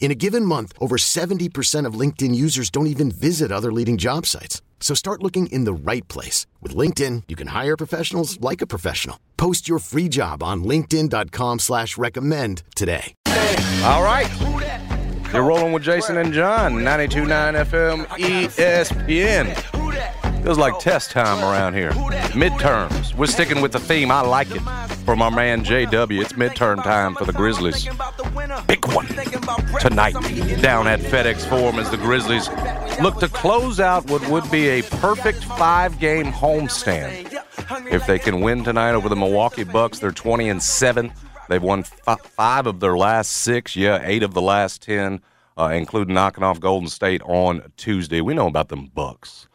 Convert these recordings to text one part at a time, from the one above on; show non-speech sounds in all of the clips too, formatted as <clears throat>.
In a given month, over 70% of LinkedIn users don't even visit other leading job sites. So start looking in the right place. With LinkedIn, you can hire professionals like a professional. Post your free job on linkedin.com slash recommend today. All right. You're rolling with Jason and John, 92.9 FM ESPN. Feels like test time around here. Midterms. We're sticking with the theme. I like it. From our man JW, it's midterm time for the Grizzlies. Big one tonight down at FedEx Forum as the Grizzlies look to close out what would be a perfect five-game homestand. If they can win tonight over the Milwaukee Bucks, they're 20 and 7. They've won f- five of their last six, yeah, eight of the last 10, uh, including knocking off Golden State on Tuesday. We know about them Bucks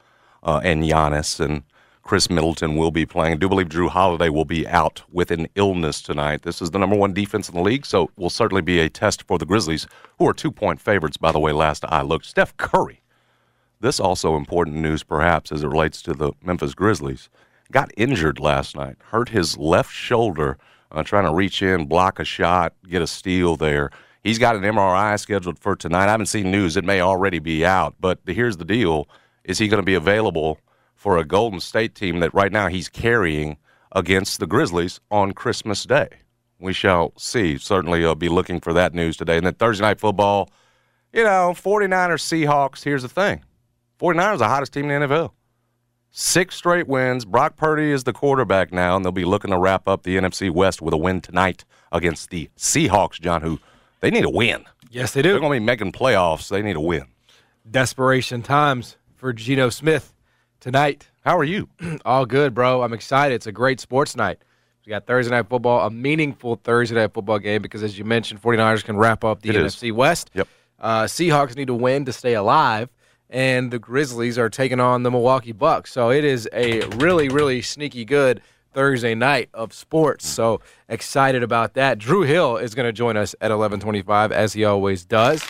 uh, and Giannis and Khris Middleton will be playing. I do believe Jrue Holiday will be out with an illness tonight. This is the number one defense in the league, so will certainly be a test for the Grizzlies, who are two point favorites, by the way, last I looked. Steph Curry. This also important news, perhaps, as it relates to the Memphis Grizzlies. Got injured last night, hurt his left shoulder uh, trying to reach in, block a shot, get a steal there. He's got an MRI scheduled for tonight. I haven't seen news. It may already be out, but here's the deal. Is he going to be available for a Golden State team that right now he's carrying against the Grizzlies on Christmas Day. We shall see. Certainly, I'll be looking for that news today. And then Thursday night football, you know, 49ers Seahawks. Here's the thing 49ers are the hottest team in the NFL. Six straight wins. Brock Purdy is the quarterback now, and they'll be looking to wrap up the NFC West with a win tonight against the Seahawks, John, who they need a win. Yes, they do. They're going to be making playoffs. They need a win. Desperation times for Geno Smith tonight. How are you? <clears throat> All good, bro. I'm excited. It's a great sports night. We got Thursday night football, a meaningful Thursday night football game because, as you mentioned, 49ers can wrap up the It is. NFC West. Yep. Uh, Seahawks need to win to stay alive, and the Grizzlies are taking on the Milwaukee Bucks. So it is a really, really sneaky good Thursday night of sports. So excited about that. Drew Hill is going to join us at 11:25 as he always does.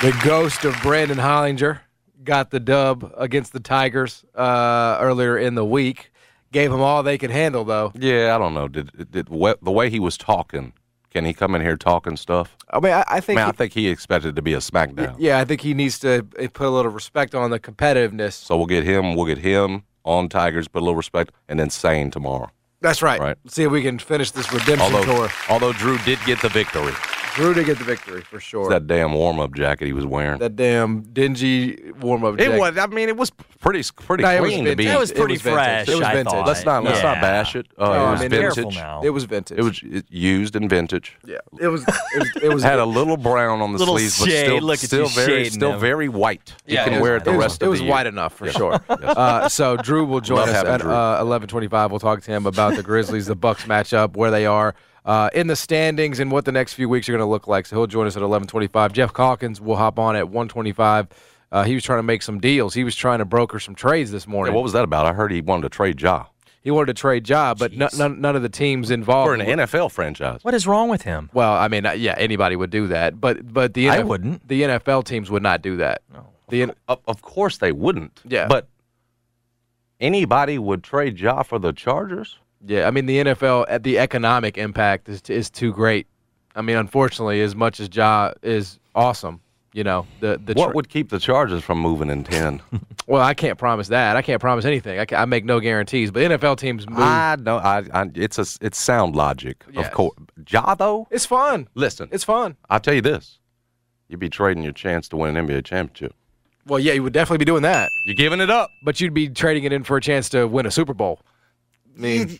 The ghost of Brandon Hollinger got the dub against the Tigers uh, earlier in the week. Gave them all they could handle, though. Yeah, I don't know. Did, did the way he was talking? Can he come in here talking stuff? I mean, I, I I think. mean, I think he expected to be a SmackDown. yeah, I think he needs to put a little respect on the competitiveness. So we'll get him. We'll get him on Tigers, put a little respect, and then Sane tomorrow. That's right. Right. See if we can finish this redemption Although, tour. although Drew did get the victory. Drew to get the victory for sure. It's that damn warm up jacket he was wearing. That damn dingy warm up. Jacket. It was. I mean, it was pretty pretty No, it was clean to be. vintage. That was It pretty was vintage. fresh. It was vintage. thought. Let's not let's not bash it. Uh, No, it I mean, vintage. careful now. It was vintage. It was it, used and vintage. Yeah. It was. It was. It was <laughs> Had a little brown on the Little sleeves, but still, Look at still very, still them. very white. You Yeah, can it wear was- it the it was, rest it was white enough for sure. <laughs> Uh, so Drew will join us at uh, eleven twenty-five. We'll talk to him about the Grizzlies, the Bucks matchup, where they are uh, in the standings, and what the next few weeks are going to look like. So he'll join us at eleven twenty-five. Geoff Calkins will hop on at one twenty-five. Uh, he was trying to make some deals. He was trying to broker some trades this Yeah, morning. what was that about? I heard he wanted to trade Ja he wanted to trade job, but n- none, none of the teams involved. for an were- NFL franchise. What is wrong with him? Well, I mean, uh, yeah, anybody would do that, but but the I wouldn't. The NFL teams would not do that. No. The N- Of, of course they wouldn't. Yeah. But anybody would trade Ja for the Chargers? Yeah, I mean the NFL, uh, the economic impact is is too great. I mean, unfortunately, as much as Ja is awesome, you know the the. What tra- would keep the Chargers from moving in 10? <laughs> <laughs> well, I can't promise that. I can't promise anything. I, ca- I make no guarantees. But NFL teams move. I know. I, I, it's, a, it's sound logic, Yes. of course. Ja, though? it's fun. Listen, It's fun. I'll tell you this. You'd be trading your chance to win an NBA championship. Well, yeah, you would definitely be doing that, You're giving it up. but you'd be trading it in for a chance to win a Super Bowl. I mean,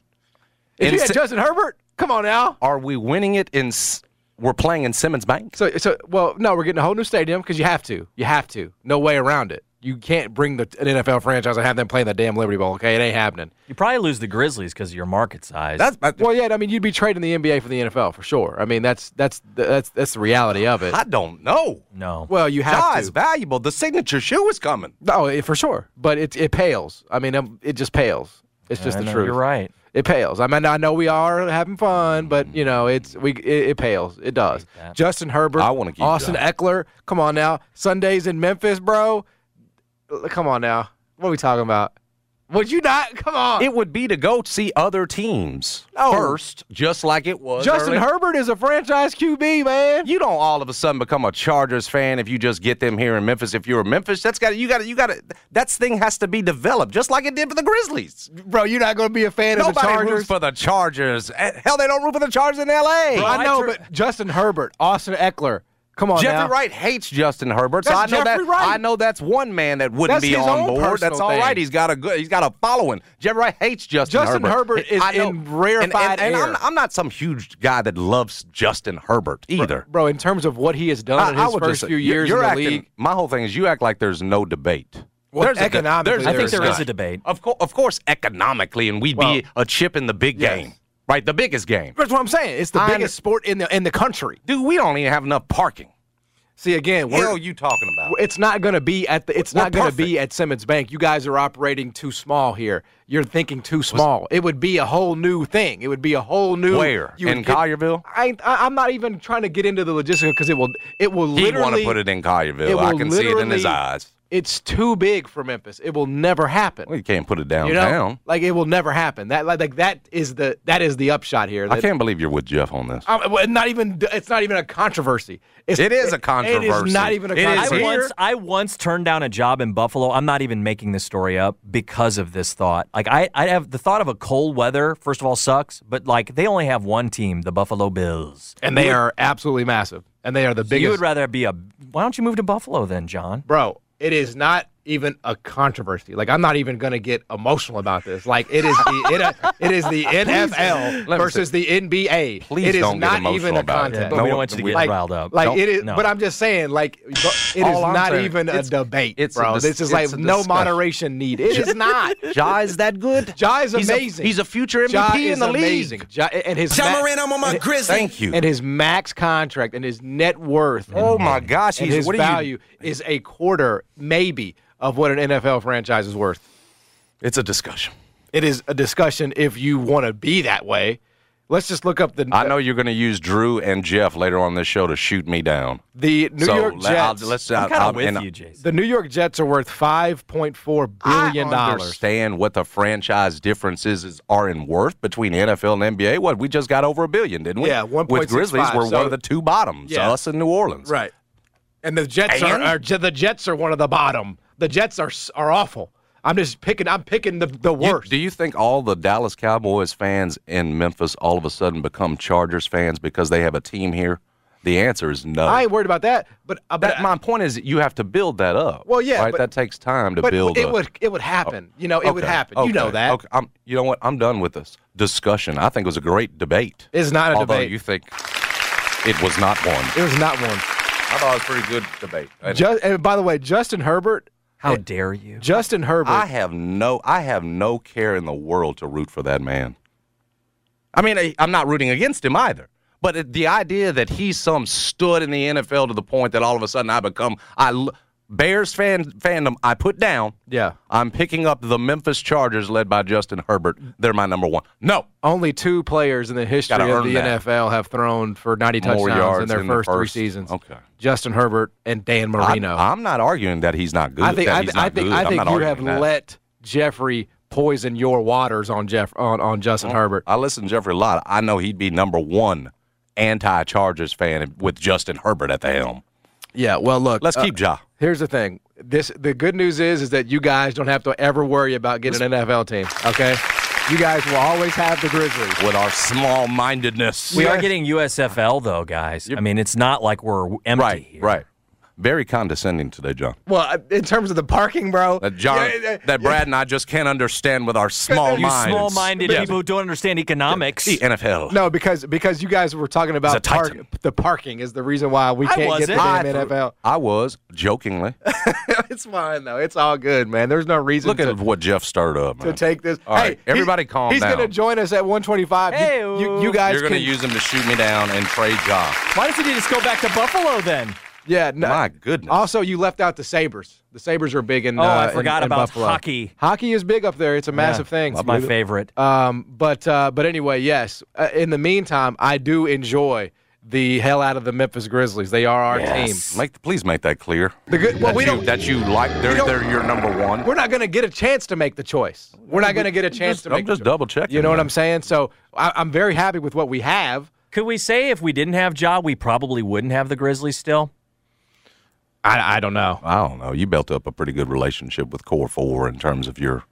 If you had Si- Justin Herbert, come on now. Are we winning it in? S- We're playing in Simmons Bank. So, so well, no, we're getting a whole new stadium because you have to. You have to. No way around it. You can't bring the an NFL franchise and have them playing the damn Liberty Bowl. Okay, it ain't happening. You probably lose the Grizzlies because of your market size. That's Well, yeah, I mean, you'd be trading the NBA for the NFL for sure. I mean, that's that's that's that's the reality of it. I don't know. no. Well, you have Ja is to. valuable. The signature shoe is coming. No, it, for sure, but it it pales. I mean, um, it just pales. It's just I the know, truth. You're right. It pales. I mean, I know we are having fun, but mm. you know, it's we it, it pales. It does. Justin Herbert, I wanna keep Austin. Ekeler. Come on now, Sundays in Memphis, bro. Come on now, what are we talking about? Would you not? Come on. It would be to go see other teams No. first, just like it was. Justin early. Herbert is a franchise QB, man. You don't all of a sudden become a Chargers fan if you just get them here in Memphis. If you're a Memphis, that's got you got you got to that thing has to be developed, just like it did for the Grizzlies. bro, you're not going to be a fan of the Chargers. roots for the Chargers. Eh, Hell, they don't root for the Chargers in L.A. Bro, I know, I tur- but Justin Herbert, Austin Ekeler. Come on Jeffrey now. Wright hates Justin Herbert, so That's I know Jeffrey that Wright. I know that's one man that wouldn't That's be his on own board. That's all right. thing. He's got a good. He's got a following. Jeffrey Wright hates Justin, Herbert. Justin Herbert. Herbert is I know. in rarefied and, and, and air. I'm, I'm not some huge guy that loves Justin Herbert either. Bro, in terms of what he has done in his first just- few years you're in the acting, league, My whole thing is you act like there's no debate. Well, there's a de- economically, there's a I think there debate. is a debate. Of course, of course, economically, and we'd Well, be a chip in the big yes. game, right? The biggest game. that's what I'm saying. It's the I biggest sport in the in the country. Dude, we don't even have enough parking. See, again, What we're, you talking about? it's not going to be at the. It's We're not going to be at Simmons Bank. You guys are operating too small here. You're thinking too small. It would be a whole new thing. It would be a whole new. Where? you In get- Collierville? I, I, I'm not even trying to get into the logistics because it will. It will He'd want to put it in Collierville. I can see it in his eyes. It's too big for Memphis. It will never happen. Well, you can't put it you downtown. know, like it will never happen. That like, like that is the that is the upshot here. I can't believe you're with Geoff on this. Well, not even. It's not even a controversy. It's, It is a It controversy. is not even a It is I once I once turned down a job in Buffalo. I'm not even making this story up because of this thought. Like I, I have the thought of a cold weather. First of all, sucks. But like they only have one team, the Buffalo Bills. and they are absolutely massive, and they are the So biggest. you would rather be a. Why don't you move to Buffalo then, John? bro. It is not even a controversy. Like I'm not even gonna get emotional about this. Like it is the it, <laughs> uh, it is the NFL let me versus the NBA. Please it is don't get not emotional even a about it. contest. Yeah, but we don't want you to get like, riled up. Like Don't- it is, no. but I'm just saying, like it is All I'm not saying, even a debate, it's a bro. dis- this is it's like no moderation need. It is not. <laughs> Ja is that good? Ja is He's a- amazing. he's a future MVP Ja in the amazing. league. Ja, and his John ma- Moran, I'm on my and- Grizzly. Thank you. and his max contract and his net worth. Oh and- my gosh, and his what are you- value is a quarter, maybe, of what an NFL franchise is worth. It's a discussion. It is a discussion if you want to be that way. Let's just look up the I know you're going to use Drew and Geoff later on this show to shoot me down. the New so York let- I'll- Jets. let's. I'm uh, I'll- kind I'll- with you, Jason. the New York Jets are worth five point four billion I dollars. understand what the franchise differences is, are in worth between NFL and NBA. What we just got over a billion, didn't we? Yeah, With Grizzlies, we're so- one of the two bottoms. Yeah. Us and New Orleans. Right. And the Jets And? are, are the Jets are one of the bottom. The Jets are are awful. I'm just picking. I'm picking the the You- worst. do you think all the Dallas Cowboys fans in Memphis all of a sudden become Chargers fans because they have a team here? The answer is no. I ain't worried about that. But, uh, but that, my point is, you have to build that up. Well, yeah, right. but- that takes time to but build. it a- would it would happen. you know, it would Okay, happen. You know that. Okay, I'm, you know what? I'm done with this discussion. I think it was a great debate. It's not a Although debate. you think it was not one. It was not one. I thought it was a pretty good debate. Just, and by the way, Justin Herbert. How dare you? Justin Herbert. I have no, I have no care in the world to root for that man. I mean, I, I'm not rooting against him either. But the idea that he's some stud in the NFL to the point that all of a sudden I become, I l- Bears fan fandom, I put down. yeah. I'm picking up the Memphis Chargers led by Justin Herbert. They're my number one. No, Only two players in the history Gotta of the that. NFL have thrown for 90 More touchdowns yards in their in the first, three seasons. okay. Justin Herbert and Dan Marino. I, am not arguing that he's not good. I think I, th- I think. I think you have that. let Jeffrey poison your waters on Jeff on, on Justin Herbert. I listen to Jeffrey a lot. I know he'd be number one anti-Chargers fan with Justin Herbert at the helm. Yeah, well, look. Let's uh, keep Ja. Here's the thing. This the good news is is that you guys don't have to ever worry about getting an NFL team. Okay, you guys will always have the Grizzlies. with our small-mindedness. We are getting USFL though, guys. I mean, it's not like we're empty. right, here. right. Very condescending today, John. Well, uh, in terms of the parking, bro. That John, yeah, yeah, that Brad and I just can't understand with our small You minds. small-minded Yeah. people who don't understand economics. The NFL. No, because because you guys were talking about a park, the parking is the reason why we can't get the wasn't. damn NFL. I was jokingly. <laughs> it's fine though. It's all good, man. There's no reason Look to, at what Geoff stirred up. to take this. All hey, everybody he- calm He's down. He's gonna join us at 125. Hey-o. you, you guys You're going to can, use him to shoot me down and trade jobs. Why doesn't he just go back to Buffalo then? Yeah. No, My goodness. Also, you left out the Sabres. The Sabres are big in. Oh, uh, I forgot in about Buffalo. hockey. Hockey is big up there. It's a massive Yeah, thing. It's my favorite. Um, but uh, but anyway, yes. Uh, in the meantime, I do enjoy the hell out of the Memphis Grizzlies. They are our Yes. team. Make please make that clear. The good- well, that we you, don't- that you like. They're they're your number one. We're not going to get a chance to make the choice. We're not going to get a chance just- to make. I'm just double checking, You know what. I'm saying? So I, I'm very happy with what we have. Could we say if we didn't have Ja, we probably wouldn't have the Grizzlies still? I, I don't know. I don't know. You built up a pretty good relationship with Core Four in terms of your.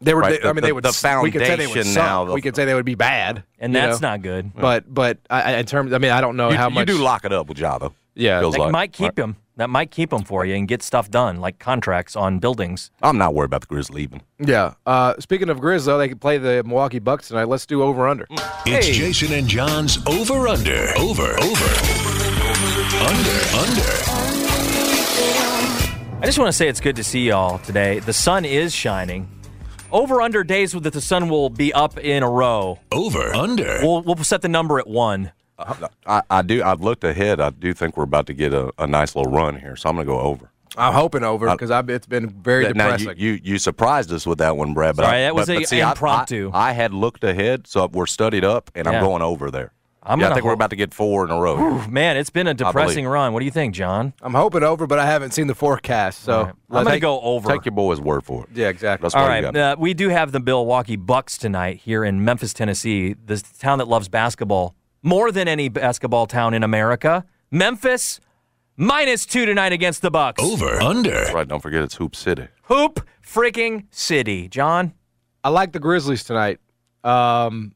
They were. Right, they- I mean, they would. the s- we could say they would foundation suck. now, the- we could say they would be bad. And that's know? not good. But but I, I- in terms, I mean, I don't know You, how you much. You do lock it up with Java. though. Yeah. Feels That like. might keep Right. him. That might keep him for you and get stuff done, like contracts on buildings. I'm not worried about the Grizz leaving. Yeah. Uh, speaking of Grizz, though, they could play the Milwaukee Bucks tonight. Let's do over under. It's Jason and John's over under. Over. Over. Under. Under. I just want to say it's good to see y'all today. The sun is shining. Over under days that the sun will be up in a row. Over. Under. We'll we'll set the number at one. I, I do. I've looked ahead. I do think we're about to get a, a nice little run here, so I'm going to go over. I'm hoping over because it's been very That- now depressing. you, you you surprised us with that one, Brad. But Sorry, I, that was but, a but see, I- impromptu. I, I had looked ahead, so we're studied up, and Yeah. I'm going over there. I'm yeah, I gonna think we're about to get four in a row. Man, it's been a depressing run. What do you think, John? I'm hoping over, but I haven't seen the forecast. So All right. I'm gonna go over. Take your boy's word for it. yeah, exactly. That's All what right, you got. uh, we do have the Milwaukee Bucks tonight here in Memphis, Tennessee, the town that loves basketball more than any basketball town in America. Memphis minus two tonight against the Bucks. Over. Under. That's right. Don't forget it's Hoop City. Hoop freaking city, John. I like the Grizzlies tonight. Um,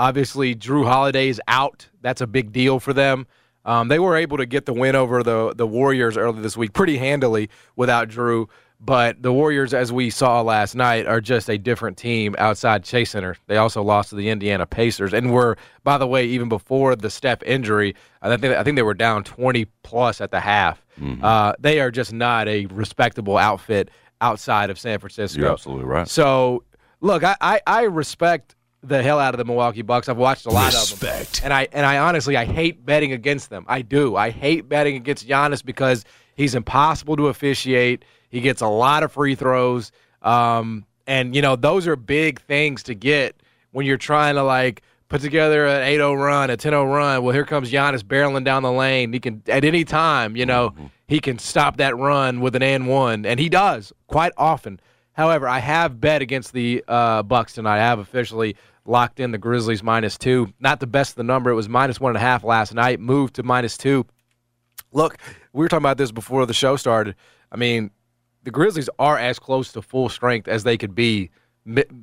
obviously, Jrue Holiday's out. That's a big deal for them. Um, they were able to get the win over the the Warriors earlier this week pretty handily without Jrue. But the Warriors, as we saw last night, are just a different team outside Chase Center. They also lost to the Indiana Pacers, and were, by the way, even before the Steph injury, I think I think they were down twenty plus at the half. Uh, they are just not a respectable outfit outside of San Francisco. You're absolutely right. So, look, I, I, I respect the hell out of the Milwaukee Bucks. I've watched a lot of them, and I and I honestly I hate betting against them. I do. I hate betting against Giannis because he's impossible to officiate. He gets a lot of free throws, um, and you know those are big things to get when you're trying to like put together an 8-0 run, a 10-0 run. Well, here comes Giannis barreling down the lane. He can at any time, you know, he can stop that run with an and one, and he does quite often. However, I have bet against the uh, Bucks tonight. I have officially locked in the Grizzlies minus two. Not the best of the number. It was minus one and a half last night. Moved to minus two. Look, we were talking about this before the show started. I mean, the Grizzlies are as close to full strength as they could be.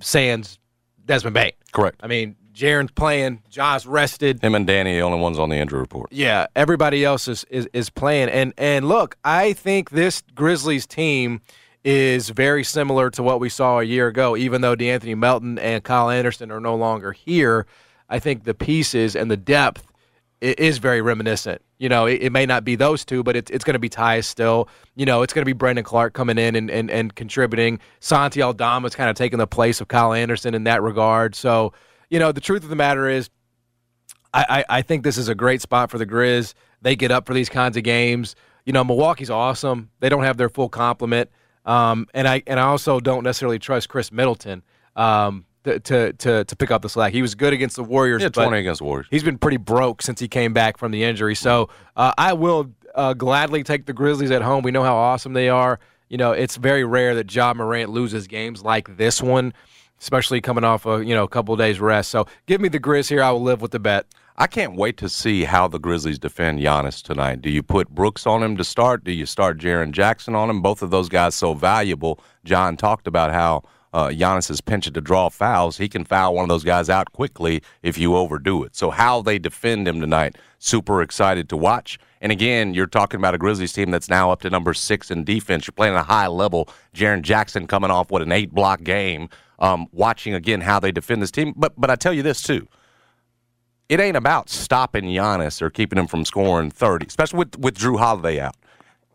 Sans Desmond Bane. Correct. I mean, Jaren's playing. Josh rested. Him and Danny, the only ones on the injury report. Yeah, everybody else is, is is playing. And and look, I think this Grizzlies team is very similar to what we saw a year ago. Even though DeAnthony Melton and Kyle Anderson are no longer here, I think the pieces and the depth is very reminiscent. You know, it, it may not be those two, but it's it's going to be Tyus still. You know, it's going to be Brandon Clarke coming in and, and, and contributing. Santi Aldama's kind of taking the place of Kyle Anderson in that regard. So, you know, the truth of the matter is, I, I, I think this is a great spot for the Grizz. They get up for these kinds of games. You know, Milwaukee's awesome. They don't have their full complement, um, and I and I also don't necessarily trust Khris Middleton um, to, to to to pick up the slack. He was good against the Warriors, Yeah, but 20 against Warriors. he's been pretty broke since he came back from the injury. So uh, I will uh, gladly take the Grizzlies at home. We know how awesome they are. You know, it's very rare that Ja Morant loses games like this one, especially coming off a you know a couple of days rest. So give me the Grizz here. I will live with the bet. I can't wait to see how the Grizzlies defend Giannis tonight. Do you put Brooks on him to start? Do you start Jaren Jackson on him? Both of those guys so valuable. John talked about how uh, Giannis is pinching to draw fouls, he can foul one of those guys out quickly if you overdo it. So how they defend him tonight, super excited to watch. And again, you're talking about a Grizzlies team that's now up to number six in defense. You're playing at a high level. Jaren Jackson coming off what an eight block game. Um, watching again how they defend this team. But but I tell you this too. It ain't about stopping Giannis or keeping him from scoring 30, especially with, with Jrue Holiday out.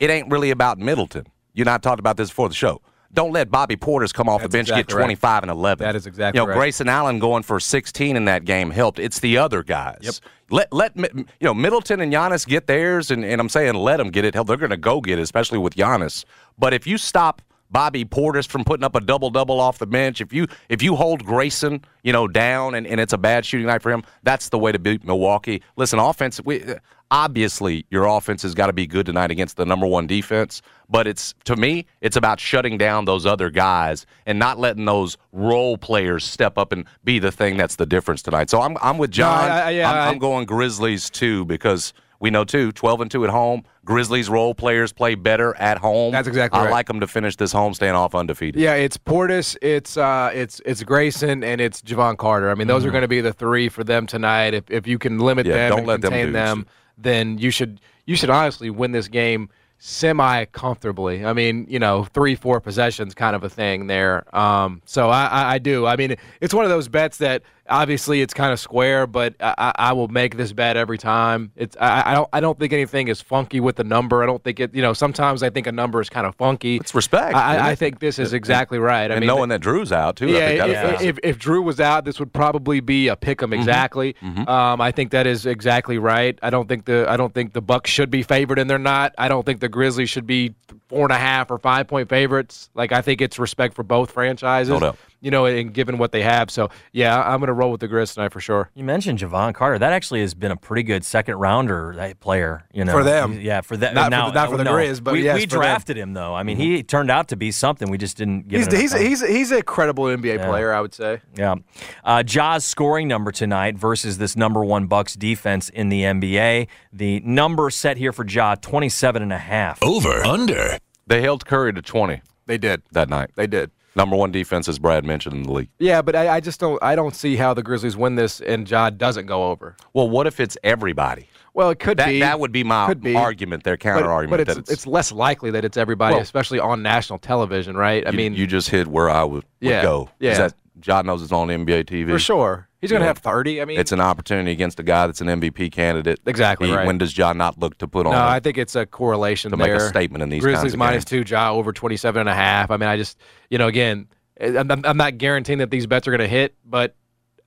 It ain't really about Middleton. You and I talked about this before the show. Don't let Bobby Portis come off That's the bench exactly get right. 25 and 11. That is exactly right. You know, right. Grayson Allen going for 16 in that game helped. It's the other guys. Yep. Let let you know Middleton and Giannis get theirs, and, and I'm saying let them get it. Hell, they're going to go get it, especially with Giannis. But if you stop Bobby Portis from putting up a double double off the bench, if you if you hold Grayson, you know, down, and, and it's a bad shooting night for him, that's the way to beat Milwaukee. Listen, offense. We, obviously, your offense has got to be good tonight against the number one defense. But it's to me, it's about shutting down those other guys and not letting those role players step up and be the thing that's the difference tonight. So I'm I'm with John. I- I- yeah, I'm, I- I'm going Grizzlies too because we know too 12 and two at home. Grizzlies role players play better at home. That's exactly I right. like them to finish this home staying off undefeated. Yeah, it's Portis, it's uh, it's it's Grayson, and it's Jevon Carter. I mean, those are going to be the three for them tonight. If if you can limit Mm-hmm. Yeah, them and them contain do them, then you should you should honestly win this game semi comfortably. I mean, you know, three four possessions kind of a thing there. Um, so I, I I do. I mean, it's one of those bets that obviously it's kind of square, but I, I will make this bet every time. It's I, I don't I don't think anything is funky with the number. I don't think it. You know, sometimes I think a number is kind of funky. It's respect, I, I, think this is exactly right. I and mean, knowing that Drew's out too, I yeah, think that if, if, if Drew was out, this would probably be a pick 'em exactly. Um, I think that is exactly right. I don't think the I don't think the Bucks should be favored, and they're not. I don't think the Grizzlies should be four and a half or five point favorites. Like I think it's respect for both franchises. No doubt. You know, and given what they have, so yeah, I'm going to roll with the Grizz tonight for sure. You mentioned Jevon Carter. That actually has been a pretty good second rounder that player. You know, For them. yeah, for that. Not for the- not for the no, Grizz, but we, yes, we for them. drafted him though. I mean, he turned out to be something. We just didn't give He's him enough he's he's he's a credible NBA player, I would say. Yeah. Uh, Ja's scoring number tonight versus this number one Bucks defense in the NBA. The number set here for Ja, 27 and a half. Over. Under. They held Curry to 20 They did. that night. They did. Number one defense, as Brad mentioned in the league. Yeah, but I, I just don't. I don't see how the Grizzlies win this and Ja doesn't go over. Well, what if it's everybody? Well, it could That be. that would be my be. argument, their counter but, argument. but it's, it's less likely that it's everybody, Well- especially on national television, right? I you, mean, you just hit where I would, would Yeah, go. yeah. Is that John knows it's on NBA TV. for sure, he's going to have thirty. I mean, It's an opportunity against a guy that's an MVP candidate. Exactly He- right. When does John not look to put on? no. I think it's a correlation To make a statement in these Grizzlies kinds of minus two, Ja over 27 and a half. I mean, I just, you know, again, I'm, I'm- I'm not guaranteeing that these bets are going to hit, but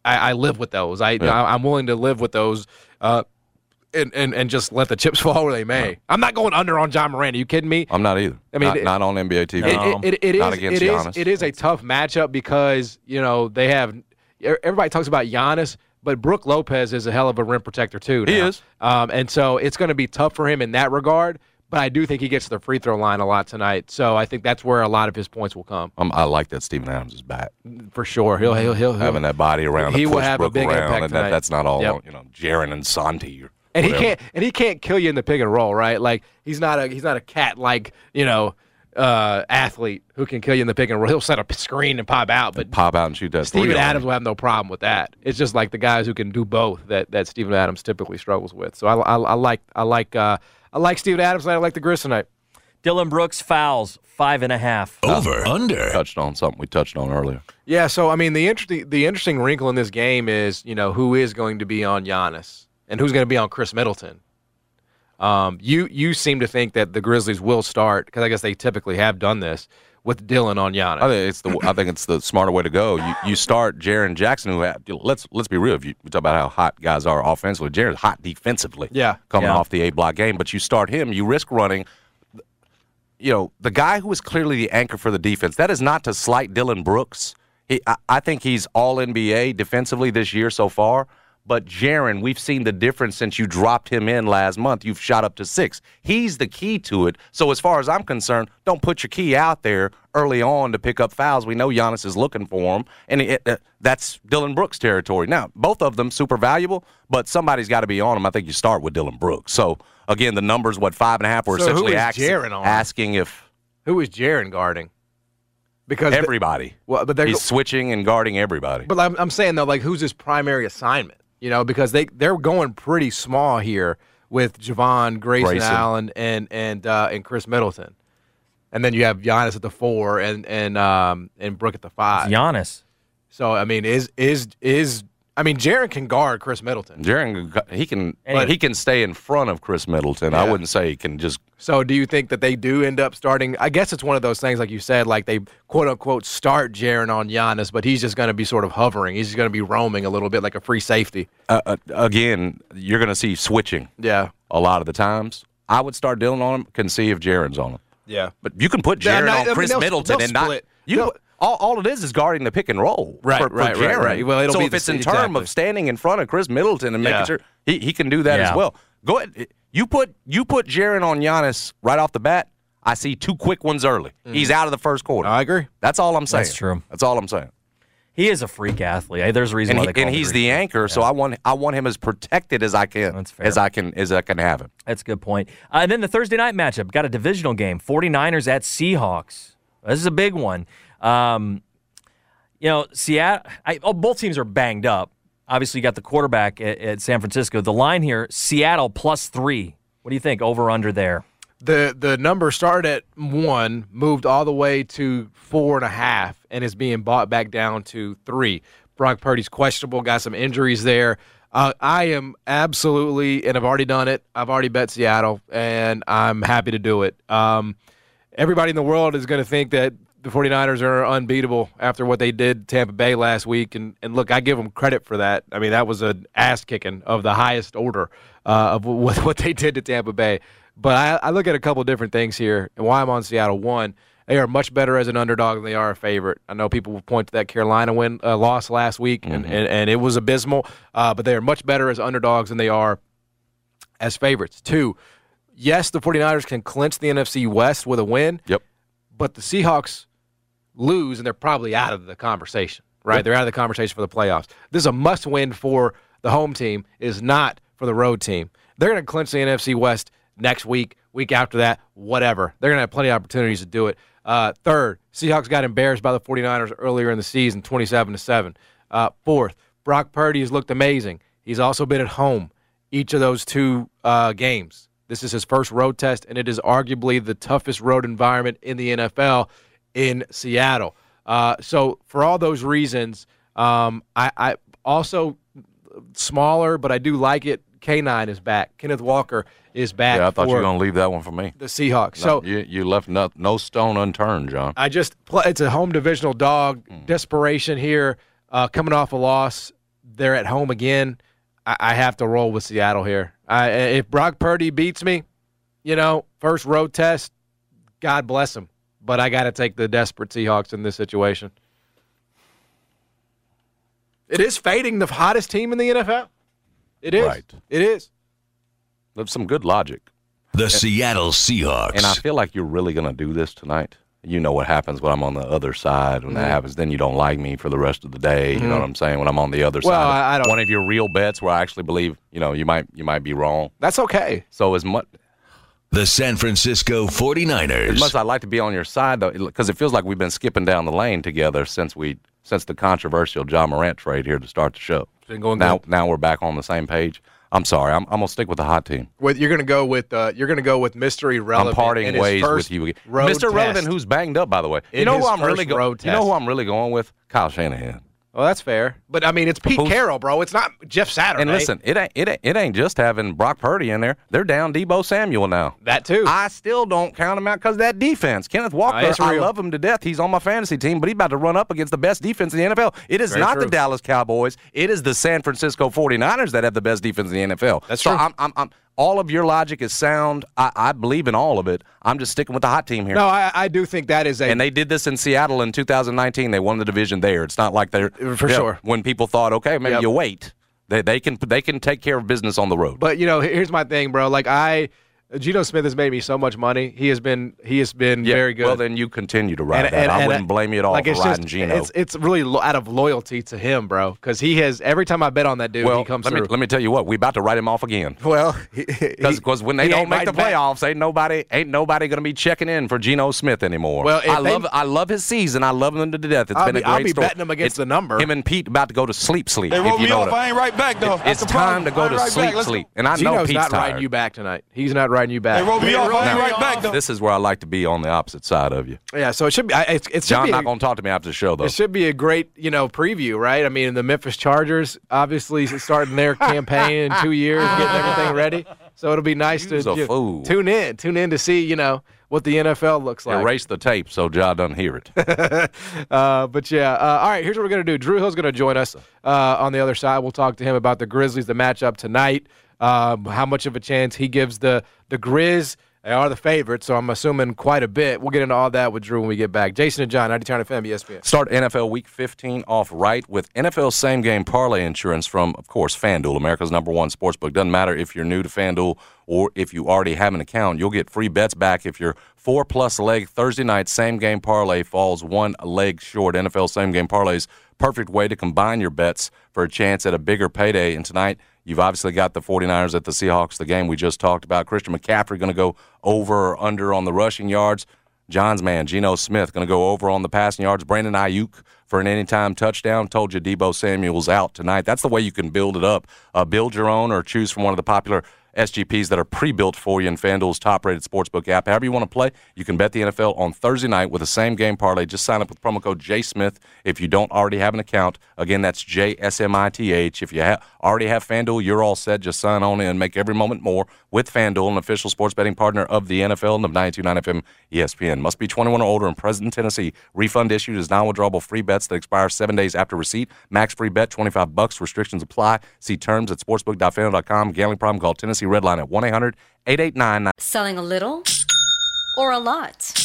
I, I live with those. I, Yeah. I I'm willing to live with those. Uh, and, and, and just let the chips <laughs> fall where they may. I'm not going under on Ja Morant. Are you kidding me? I'm not either. I mean, not, it- not on NBA TV. No. It, it, it, it Not is. against it is. Giannis. It is a tough matchup because you know they have. Everybody talks about Giannis, but Brook Lopez is a hell of a rim protector too. He is. um, and so it's going to be tough for him in that regard. But I do think he gets to the free throw line a lot tonight. So I think that's where a lot of his points will come Um, I like that Steven Adams is back. for sure. He'll he'll he'll, he'll Having that body around, He will have a big around, impact and that, that's not all. Yep. You know, Jaren and Santi. Or and he can't and he can't kill you in the pick and roll, right? Like he's not a he's not a cat like you know uh, athlete who can kill you in the pick and roll. <laughs> He'll set a screen and pop out, but pop out and shoot that. Steven three Adams him. will have no problem with that. It's just like the guys who can do both that that Steven Adams typically struggles with. So I, I, I like I like uh, I like Steven Adams and I like the Grizz tonight. Dillon Brooks fouls five and a half. Over. Under. touched on something we touched on earlier. Yeah, so I mean the interesting the interesting wrinkle in this game is you know who is going to be on Giannis and who's going to be on Khris Middleton. Um, you you seem to think that the Grizzlies will start because I guess they typically have done this with Dillon on Giannis. I think it's the I think it's the smarter way to go. You you start Jaren Jackson, who had, let's let's be real. If you we talk about how hot guys are offensively, Jaren's hot defensively. Yeah. coming Yeah. off the A block game, but you start him, you risk running. You know the guy who is clearly the anchor for the defense. That is not to slight Dillon Brooks. He, I, I think he's all NBA defensively this year so far. But Jaren, we've seen the difference since you dropped him in last month. You've shot up to six. He's the key to it. So as far as I'm concerned, don't put your key out there early on to pick up fouls. We know Giannis is looking for him, and it, uh, that's Dillon Brooks' territory. Now, both of them super valuable, but somebody's got to be on them. I think you start with Dillon Brooks. So again, the numbers, what five and a half, were So essentially is ax- on? asking if who is Jaren guarding? because the- Everybody. well, but they're He's switching and guarding everybody. But I'm, I'm saying though, like, who's his primary assignment? You know, because they they're going pretty small here with Jevon, Grayson, Grayson. Allen, and and uh, and Khris Middleton, and then you have Giannis at the four and and um and Brook at the five. Giannis. So I mean, is is is I mean, Jaren can guard Khris Middleton. Jaren, he can But- he can stay in front of Khris Middleton. I wouldn't say he can just So do you think that they do end up starting? I guess it's one of those things, like you said, like they quote unquote start Jaren on Giannis, but he's just going to be sort of hovering. He's just going to be roaming a little bit like a free safety. uh, uh, again. You're going to see switching Yeah. a lot of the times. I would start Dillon on him. Can see if Jaren's on him. Yeah. But you can put Yeah, Jaren no, I on mean, Khris they'll- Middleton they'll and not split. you. They'll- all, all it is is guarding the pick and roll Right, for, for right, right, right. Well, it'll so be if the- it's in exactly. term of standing in front of Khris Middleton and making Yeah. sure he, he can do that Yeah. as well. Go ahead. You put you put Jaren on Giannis right off the bat. I see two quick ones early. He's out of the first quarter. I agree. That's all I'm saying. That's true. That's all I'm saying. He is a freak athlete. There's a reason And, why he, they call and he's Greek the freak. anchor, so I want I want him as protected as I can. That's fair. As I can as I can have him. That's a good point. Uh, and then the Thursday night matchup got a divisional game 49ers at Seahawks. This is a big one. Um, you know, Seattle, I, oh, both teams are banged up. Obviously, you got the quarterback at, at San Francisco. The line here Seattle plus three. What do you think? Over under there? The the number started at one, moved all the way to four and a half, and is being bought back down to three. Brock Purdy's questionable, got some injuries there. Uh, I am absolutely, and I've already done it. I've already bet Seattle, and I'm happy to do it. Um, everybody in the world is going to think that the 49ers are unbeatable after what they did Tampa Bay last week. And, and look, I give them credit for that. I mean, that was an ass kicking of the highest order uh, of <laughs> what, what they did to Tampa Bay. But I, I look at a couple different things here and why I'm on Seattle. One, they are much better as an underdog than they are a favorite. I know people will point to that Carolina win uh, loss last week, and, and, and it was abysmal. Uh, but they are much better as underdogs than they are as favorites. Two, yes, the 49ers can clinch the NFC West with a win, Yep. but the Seahawks lose and they're probably out of the conversation, right? They're out of the conversation for the playoffs. This is a must win for the home team, it is not for the road team. They're going to clinch the NFC West next week, week after that, whatever. They're going to have plenty of opportunities to do it. Uh, third, Seahawks got embarrassed by the 49ers earlier in the season, 27 to 7. Uh, fourth, Brock Purdy has looked amazing. He's also been at home each of those two uh, games. This is his first road test, and it is arguably the toughest road environment in the NFL in Seattle. Uh, so, for all those reasons, um, I, I also smaller, but I do like it. K9 is back. Kenneth Walker is back Yeah, I thought you were going to leave that one for me. the Seahawks. So you, you left no, no stone unturned, John. I just it's a home divisional dog. Desperation here, uh, coming off a loss. They're at home again. I, I have to roll with Seattle here. I, if Brock Purdy beats me, you know, first road test, God bless him. But I got to take the desperate Seahawks in this situation. It is fading the hottest team in the NFL. It is. Right. It is. There's some good logic. The Seattle Seahawks. And I feel like you're really going to do this tonight. You know what happens when I'm on the other side. When Mm-hmm. that happens, then you don't like me for the rest of the day. You know what I'm saying? When I'm on the other Well, side, of I- I don't- one of your real bets where I actually believe, you know, you might you might be wrong. That's okay. So as much the San Francisco 49ers. as much as I'd like to be on your side though, because it feels like we've been skipping down the lane together since we since the controversial Ja Morant trade here to start the show. Been going now good. now we're back on the same page. I'm sorry. I'm, I'm gonna stick with the hot team. What you're going to go with? Uh, you're going to go with mystery I'm relevant. in parting his ways first with you. again. road Mr. Relevant, who's banged up, by the way. In you know who I'm really going. You know who. I'm really going with? Kyle Shanahan. Well, that's fair. But I mean, it's Pete Who's- Carroll, bro. It's not Jeff Saturday. And listen, it ain't, it ain't it ain't just having Brock Purdy in there. They're down Deebo Samuel now. that too. I still don't count him out because that defense. Kenneth Walker, I love him to death. He's on my fantasy team, but he's about to run up against the best defense in the NFL. It is Very not true. the Dallas Cowboys. It is the San Francisco 49ers that have the best defense in the NFL. That's so true. I'm, I'm, I'm, all of your logic is sound. I, I believe in all of it. I'm just sticking with the hot team here. no, I, I do think that is a. And they did this in Seattle in 2019. They won the division there. It's not like they're uh, For yeah, sure. When people thought, okay, maybe Yep. you wait, they, they can they can take care of business on the road. but you know, here's my thing, bro. Like I, Geno Smith has made me so much money. He has been he has been Yeah, very good. Well, then you continue to ride that. I wouldn't blame you at all like for it's riding just, Geno. It's it's really lo- out of loyalty to him, bro. Because he has every time I bet on that dude, well, he comes let through. me let me tell you what we about to write him off again. well, Because <laughs> when they don't make the riding back. playoffs, ain't nobody ain't nobody gonna be checking in for Geno Smith anymore. Well, I they- love I love his season. I love him to death. It's I'll been be- a great I'll be story. betting him against It's the number. Him and Pete about to go to sleep sleep. They if wrote you me know off. I ain't right back though. It's time to go to sleep sleep. And I know Geno's Pete's not tired. riding you back tonight. He's not riding you They back. wrote me off. I ain't Now, right back though. This is where I like to be on the opposite side of you. Yeah, so it should be. I, it, it should John be. not gonna talk to me after the show though. It should be a great, you know, preview, right? I mean, the Memphis Chargers obviously starting their campaign in two years, getting everything ready. So it'll be nice to You's a you fool. tune in, tune in to see, you know, what the NFL looks like. Erase the tape so John doesn't hear it. <laughs> Uh, but yeah, uh, all right. Here's what we're gonna do. Drew Hill's gonna join us uh, on the other side. We'll talk to him about the Grizzlies, the matchup tonight. Um, how much of a chance he gives the the Grizz. They are the favorites, so I'm assuming quite a bit. We'll get into all that with Drew when we get back. Jason and John, 90 Turn FM, ESPN. Start NFL Week 15 off right with NFL same game parlay insurance from, of course, FanDuel, America's number one sportsbook. Doesn't matter if you're new to FanDuel or if you already have an account, you'll get free bets back if your four plus leg Thursday night same game parlay falls one leg short. NFL same game parlays, perfect way to combine your bets for a chance at a bigger payday. And tonight, You've obviously got the 49ers at the Seahawks, the game we just talked about. Christian McCaffrey going to go over or under on the rushing yards. John's man, Geno Smith, going to go over on the passing yards. Brandon Aiyuk for an anytime touchdown. Told you Deebo Samuel's out tonight. That's the way you can build it up. Uh, build your own or choose from one of the popular SGPs that are pre-built for you in FanDuel's top-rated sportsbook app. However you want to play, you can bet the NFL on Thursday night with the same game parlay. Just sign up with promo code JSmith if you don't already have an account. Again, that's J-S-M-I-T-H. If you ha- already have FanDuel, you're all set. Just sign on in. Make every moment more with FanDuel, an official sports betting partner of the NFL and of 92.9 FM ESPN. Must be 21 or older and present in Tennessee. Refund issued is non-withdrawable free bets that expire seven days after receipt. Max free bet, 25 bucks. Restrictions apply. See terms at sportsbook.fanduel.com. Gambling problem? Call Tennessee Red Line at 1-800-889 Selling a little or a lot?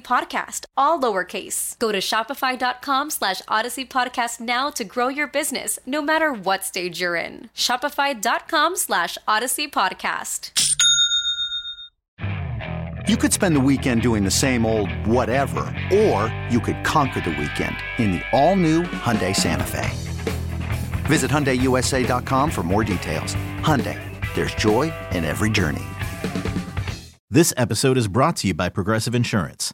podcast, all lowercase. Go to shopify.com slash odyssey podcast now to grow your business, no matter what stage you're in. Shopify.com slash odyssey podcast. You could spend the weekend doing the same old whatever, or you could conquer the weekend in the all-new Hyundai Santa Fe. Visit HyundaiUSA.com for more details. Hyundai, there's joy in every journey. This episode is brought to you by Progressive Insurance.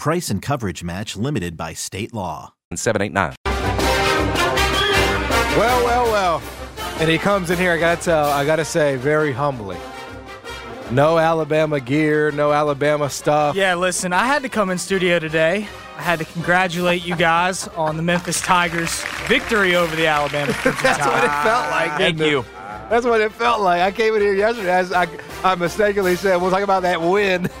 Price and coverage match limited by state law. 789. Well, well, well. And he comes in here, I gotta tell, I gotta say, very humbly. No Alabama gear, no Alabama stuff. Yeah, listen, I had to come in studio today. I had to congratulate you guys on the Memphis Tigers' victory over the Alabama <laughs> Crimson That's what it felt like. Thank didn't it? you. That's what it felt like. I came in here yesterday. I, I, I mistakenly said, we'll talk about that win. <laughs>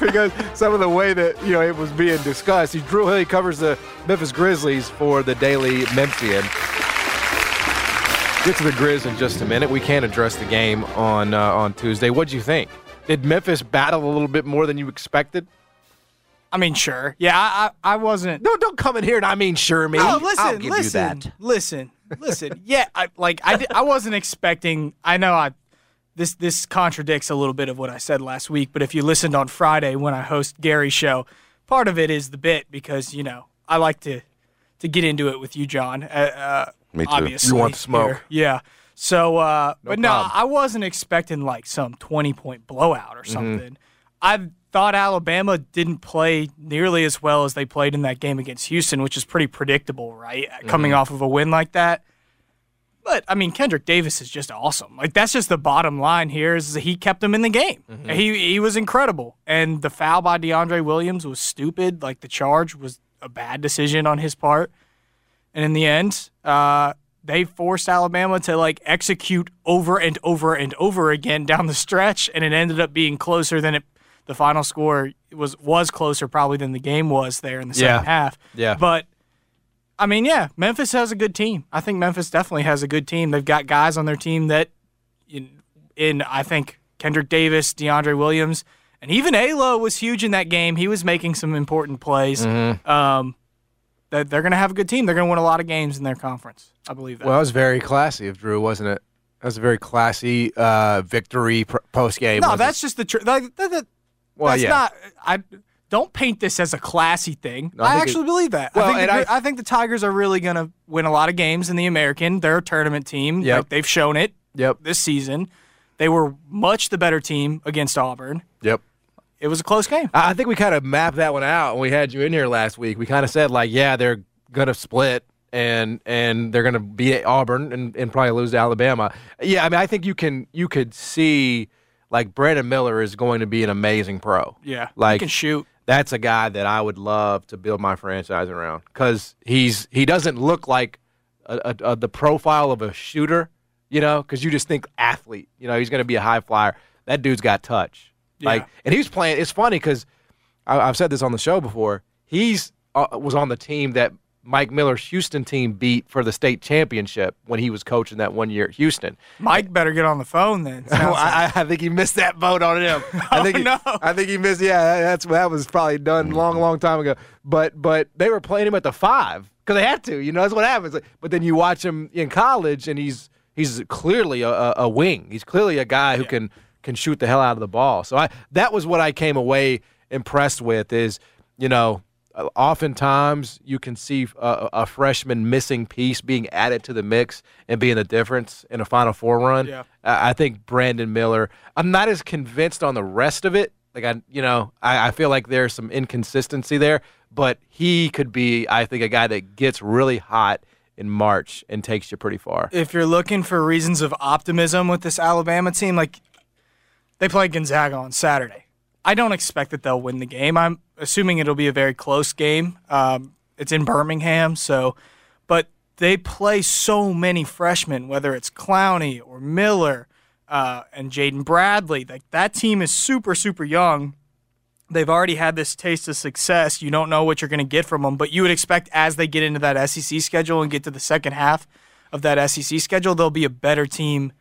because some of the way that you know it was being discussed. He Drew Hill he covers the Memphis Grizzlies for the Daily Memphian. Get to the Grizz in just a minute. We can't address the game on uh, on Tuesday. What do you think? Did Memphis battle a little bit more than you expected? I mean, sure. Yeah, I, I, I wasn't. No, don't come in here and I mean sure me. No, listen, I'll give you listen, that. listen, listen. Yeah, I like I, di- I wasn't expecting. I know I this this contradicts a little bit of what I said last week, but if you listened on Friday when I host Gary's show, part of it is the bit because you know I like to to get into it with you, John. Uh, uh, Me too. Obviously, You want the smoke. here. Yeah. So, uh, but no. I wasn't expecting like some twenty point blowout Mm-hmm. or something. I thought Alabama didn't play nearly as well as they played in that game against Houston, which is pretty predictable, right? Coming Mm-hmm. off of a win like that. But I mean, Kendric Davis is just awesome. Like that's just the bottom line here is that he kept them in the game. Mm-hmm. He he was incredible, and the foul by DeAndre Williams was stupid. Like the charge was a bad decision on his part, and in the end, uh, they forced Alabama to like execute over and over and over again down the stretch, and it ended up being closer than it. The final score was was closer probably than the game was there in the second Yeah. half. Yeah. but I mean, yeah, Memphis has a good team. I think Memphis definitely has a good team. They've got guys on their team that, in, in I think Kendric Davis, DeAndre Williams, and even Alo was huge in that game. He was making some important plays. Mm-hmm. Um, that they're going to have a good team. They're going to win a lot of games in their conference. I believe that. Well, that was very classy of Drew, wasn't it? That was a very classy uh, victory pr- post game. no, that's just the truth. Like, that, that, Well, that's yeah. not. I don't paint this as a classy thing. No, I I, actually it- believe that. Well, I, think and the, I- I, think the Tigers are really going to win a lot of games in the American. They're a tournament team. Yep. Like, they've shown it Yep. this season. They were much the better team against Auburn. Yep. It was a close game. I think we kind of mapped that one out when we had you in here last week. We kind of said like, yeah, they're gonna split and and they're gonna beat Auburn and, and probably lose to Alabama. Yeah, I mean, I think you can you could see like Brandon Miller is going to be an amazing pro. Yeah, he like can shoot. That's a guy that I would love to build my franchise around because he's he doesn't look like a, a, a, the profile of a shooter, you know, because you just think athlete. You know, he's going to be a high flyer. That dude's got touch. Like, and he was playing. It's funny because I've said this on the show before. He's uh, was on the team that Mike Miller's Houston team beat for the state championship when he was coaching that one year at Houston. Mike better get on the phone then. <laughs> Well. I, I think he missed that vote on him. <laughs> I think oh, he, no. I think he missed. Yeah, that's that was probably done long, long time ago. But but they were playing him at the five because they had to. You know, that's what happens. But then you watch him in college, and he's he's clearly a, a, a wing. He's clearly a guy who can can shoot the hell out of the ball. So I that was what I came away impressed with. Is you know. Uh, oftentimes, you can see uh, a, a freshman missing piece being added to the mix and being the difference in a Final Four run. Yeah. I I think Brandon Miller. I'm not as convinced on the rest of it. Like I, you know, I, I feel like there's some inconsistency there, but he could be, I think, a guy that gets really hot in March and takes you pretty far. if you're looking for reasons of optimism with this Alabama team, like they play Gonzaga on Saturday. I don't expect that they'll win the game. I'm assuming it'll be a very close game. Um, it's in Birmingham, so but they play so many freshmen, whether it's Clowney or Miller uh, and Jaden Bradley. Like that team is super, super young. They've already had this taste of success. You don't know what you're going to get from them, but you would expect as they get into that SEC schedule and get to the second half of that SEC schedule, they'll be a better team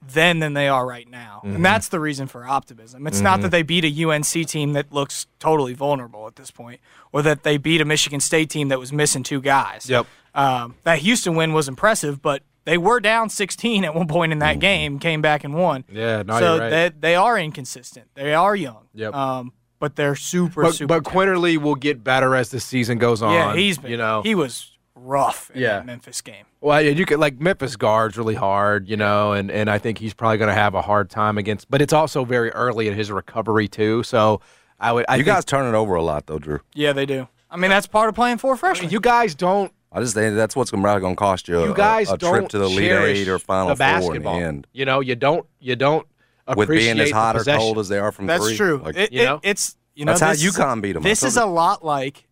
then than they are right now. Mm-hmm. And that's the reason for optimism. It's not that they beat a UNC team that looks totally vulnerable at this point, or that they beat a Michigan State team that was missing two guys. Yep. Um, that Houston win was impressive, but they were down 16 at one point in that game, came back and won. Mm-hmm. Yeah, no, so right. they, they are inconsistent. They are young. Yep. Um, but they're super, But, super. but Quinerly will get better as the season goes on. yeah, he's been. you know, he was rough in Yeah. that Memphis game. Well, yeah, you could like Memphis guards really hard, you know, and and I think he's probably going to have a hard time against. But it's also very early in his recovery too, so I would. I you think- guys turn it over a lot, though, Drew. Yeah, they do. I mean, that's part of playing four I freshmen. mean, you guys don't. I just think that's what's probably going to cost you. You guys a, don't trip to the Elite cherish Eight or Final the Four in the end. You know, you don't. You don't With being as hot or cold as they are from that's three. true. Like, It- you it- know? it's you know That's how this is- UConn beat 'em. I This is you. a lot like.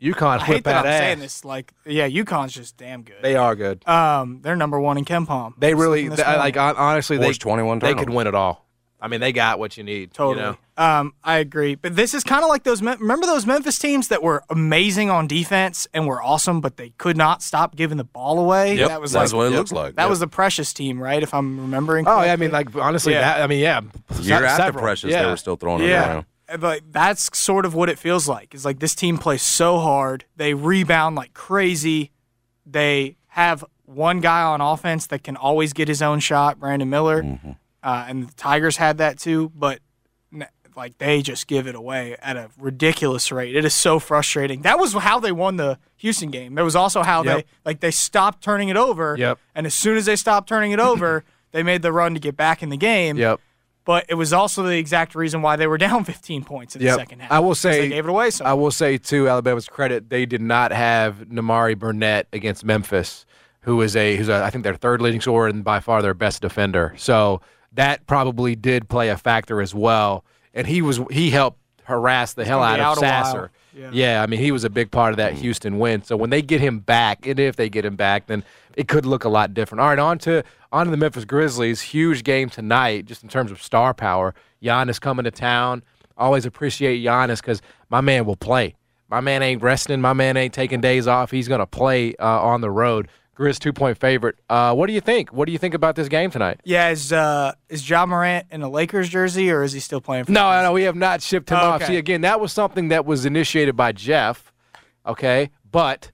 UConn I hate that that I'm ass. saying this. Like, yeah, UConn's just damn good. They are good. um, they're number one in KenPom. They really, they, like hon- honestly, they Forced 21 they could turnovers. win it all. I mean, they got what you need. Totally. You know? Um, I agree. But this is kind of like those. Mem- Remember those Memphis teams that were amazing on defense and were awesome, but they could not stop giving the ball away. Yep, That was that's like what it looks like. that Yep. was the Precious team, right? If I'm remembering. Correctly. Oh, yeah. I mean, correctly. like honestly, Yeah. that, I mean, yeah. Year se- after several. Precious, yeah. they were still throwing it yeah. around. But that's sort of what it feels like. It's like this team plays so hard. They rebound like crazy. They have one guy on offense that can always get his own shot, Brandon Miller. Mm-hmm. Uh, and the Tigers had that too, but like they just give it away at a ridiculous rate. It is so frustrating. That was how they won the Houston game. There was also how Yep. they like they stopped turning it over. Yep. And as soon as they stopped turning it over, <laughs> they made the run to get back in the game. Yep. But it was also the exact reason why they were <laughs> down 15 points in the second half. I will say they gave it away. So I will say to Alabama's credit, they did not have Nimari Burnett against Memphis, who is a who's a, I think their third leading scorer and by far their best defender. So that probably did play a factor as well. And he was he helped harass the hell out of. Sasser. Yeah. Yeah, I mean he was a big part of that Houston win. So when they get him back, and if they get him back, then it could look a lot different. All right, on to on to the Memphis Grizzlies. Huge game tonight, just in terms of star power. Giannis coming to town. Always appreciate Giannis because my man will play. My man ain't resting. My man ain't taking days off. He's gonna play uh, on the road. Grizz two point favorite. Uh, what do you think? What do you think about this game tonight? yeah, is uh, is Ja Morant in a Lakers jersey or is he still playing? for No, no, no, we have not shipped him Oh, off. okay. See, again, that was something that was initiated by Geoff. Okay, but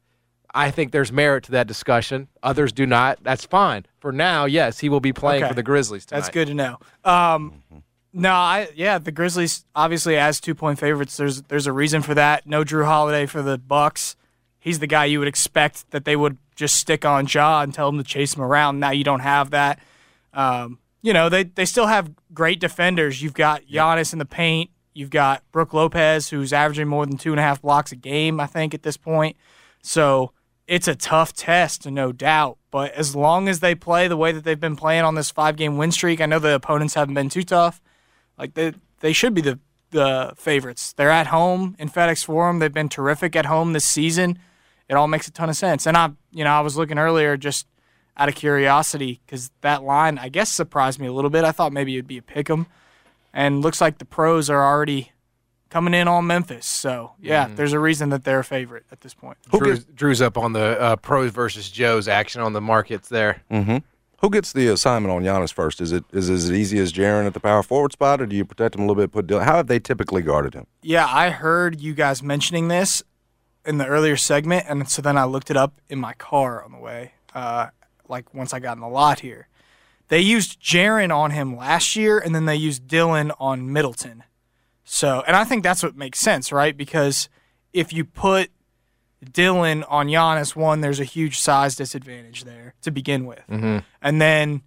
I think there's merit to that discussion. Others do not. That's fine. For now, yes, he will be playing Okay. for the Grizzlies tonight. That's good to know. Um, no, I yeah, the Grizzlies obviously as two point favorites. There's there's a reason for that. No Jrue Holiday for the Bucks. He's the guy you would expect that they would just stick on Ja and tell him to chase him around. Now you don't have that. Um, you know they they still have great defenders. You've got Giannis in the paint. You've got Brook Lopez, who's averaging more than two and a half blocks a game, I think, at this point. So it's a tough test, no doubt. But as long as they play the way that they've been playing on this five game win streak, I know the opponents haven't been too tough. Like they they should be the the favorites. They're at home in FedEx Forum. They've been terrific at home this season. It all makes a ton of sense. And I, you know, I was looking earlier just out of curiosity because that line, I guess, surprised me a little bit. I thought maybe it'd be a pick 'em, and looks like the pros are already coming in on Memphis. So yeah, there's a reason that they're a favorite at this point. Drew's, Drew's up on the uh, pros versus Joes action on the markets there. Who gets the assignment on Giannis first? Is it is it as easy as Jaren at the power forward spot, or do you protect him a little bit? Put Dillon- how have they typically guarded him? Yeah, I heard you guys mentioning this in the earlier segment, and so then I looked it up in my car on the way. Uh, like once I got in the lot here, they used Jaren on him last year, and then they used Dillon on Middleton. So, and I think that's what makes sense, right? Because if you put Dillon on Giannis, one, there's a huge size disadvantage there to begin with, Mm-hmm. and then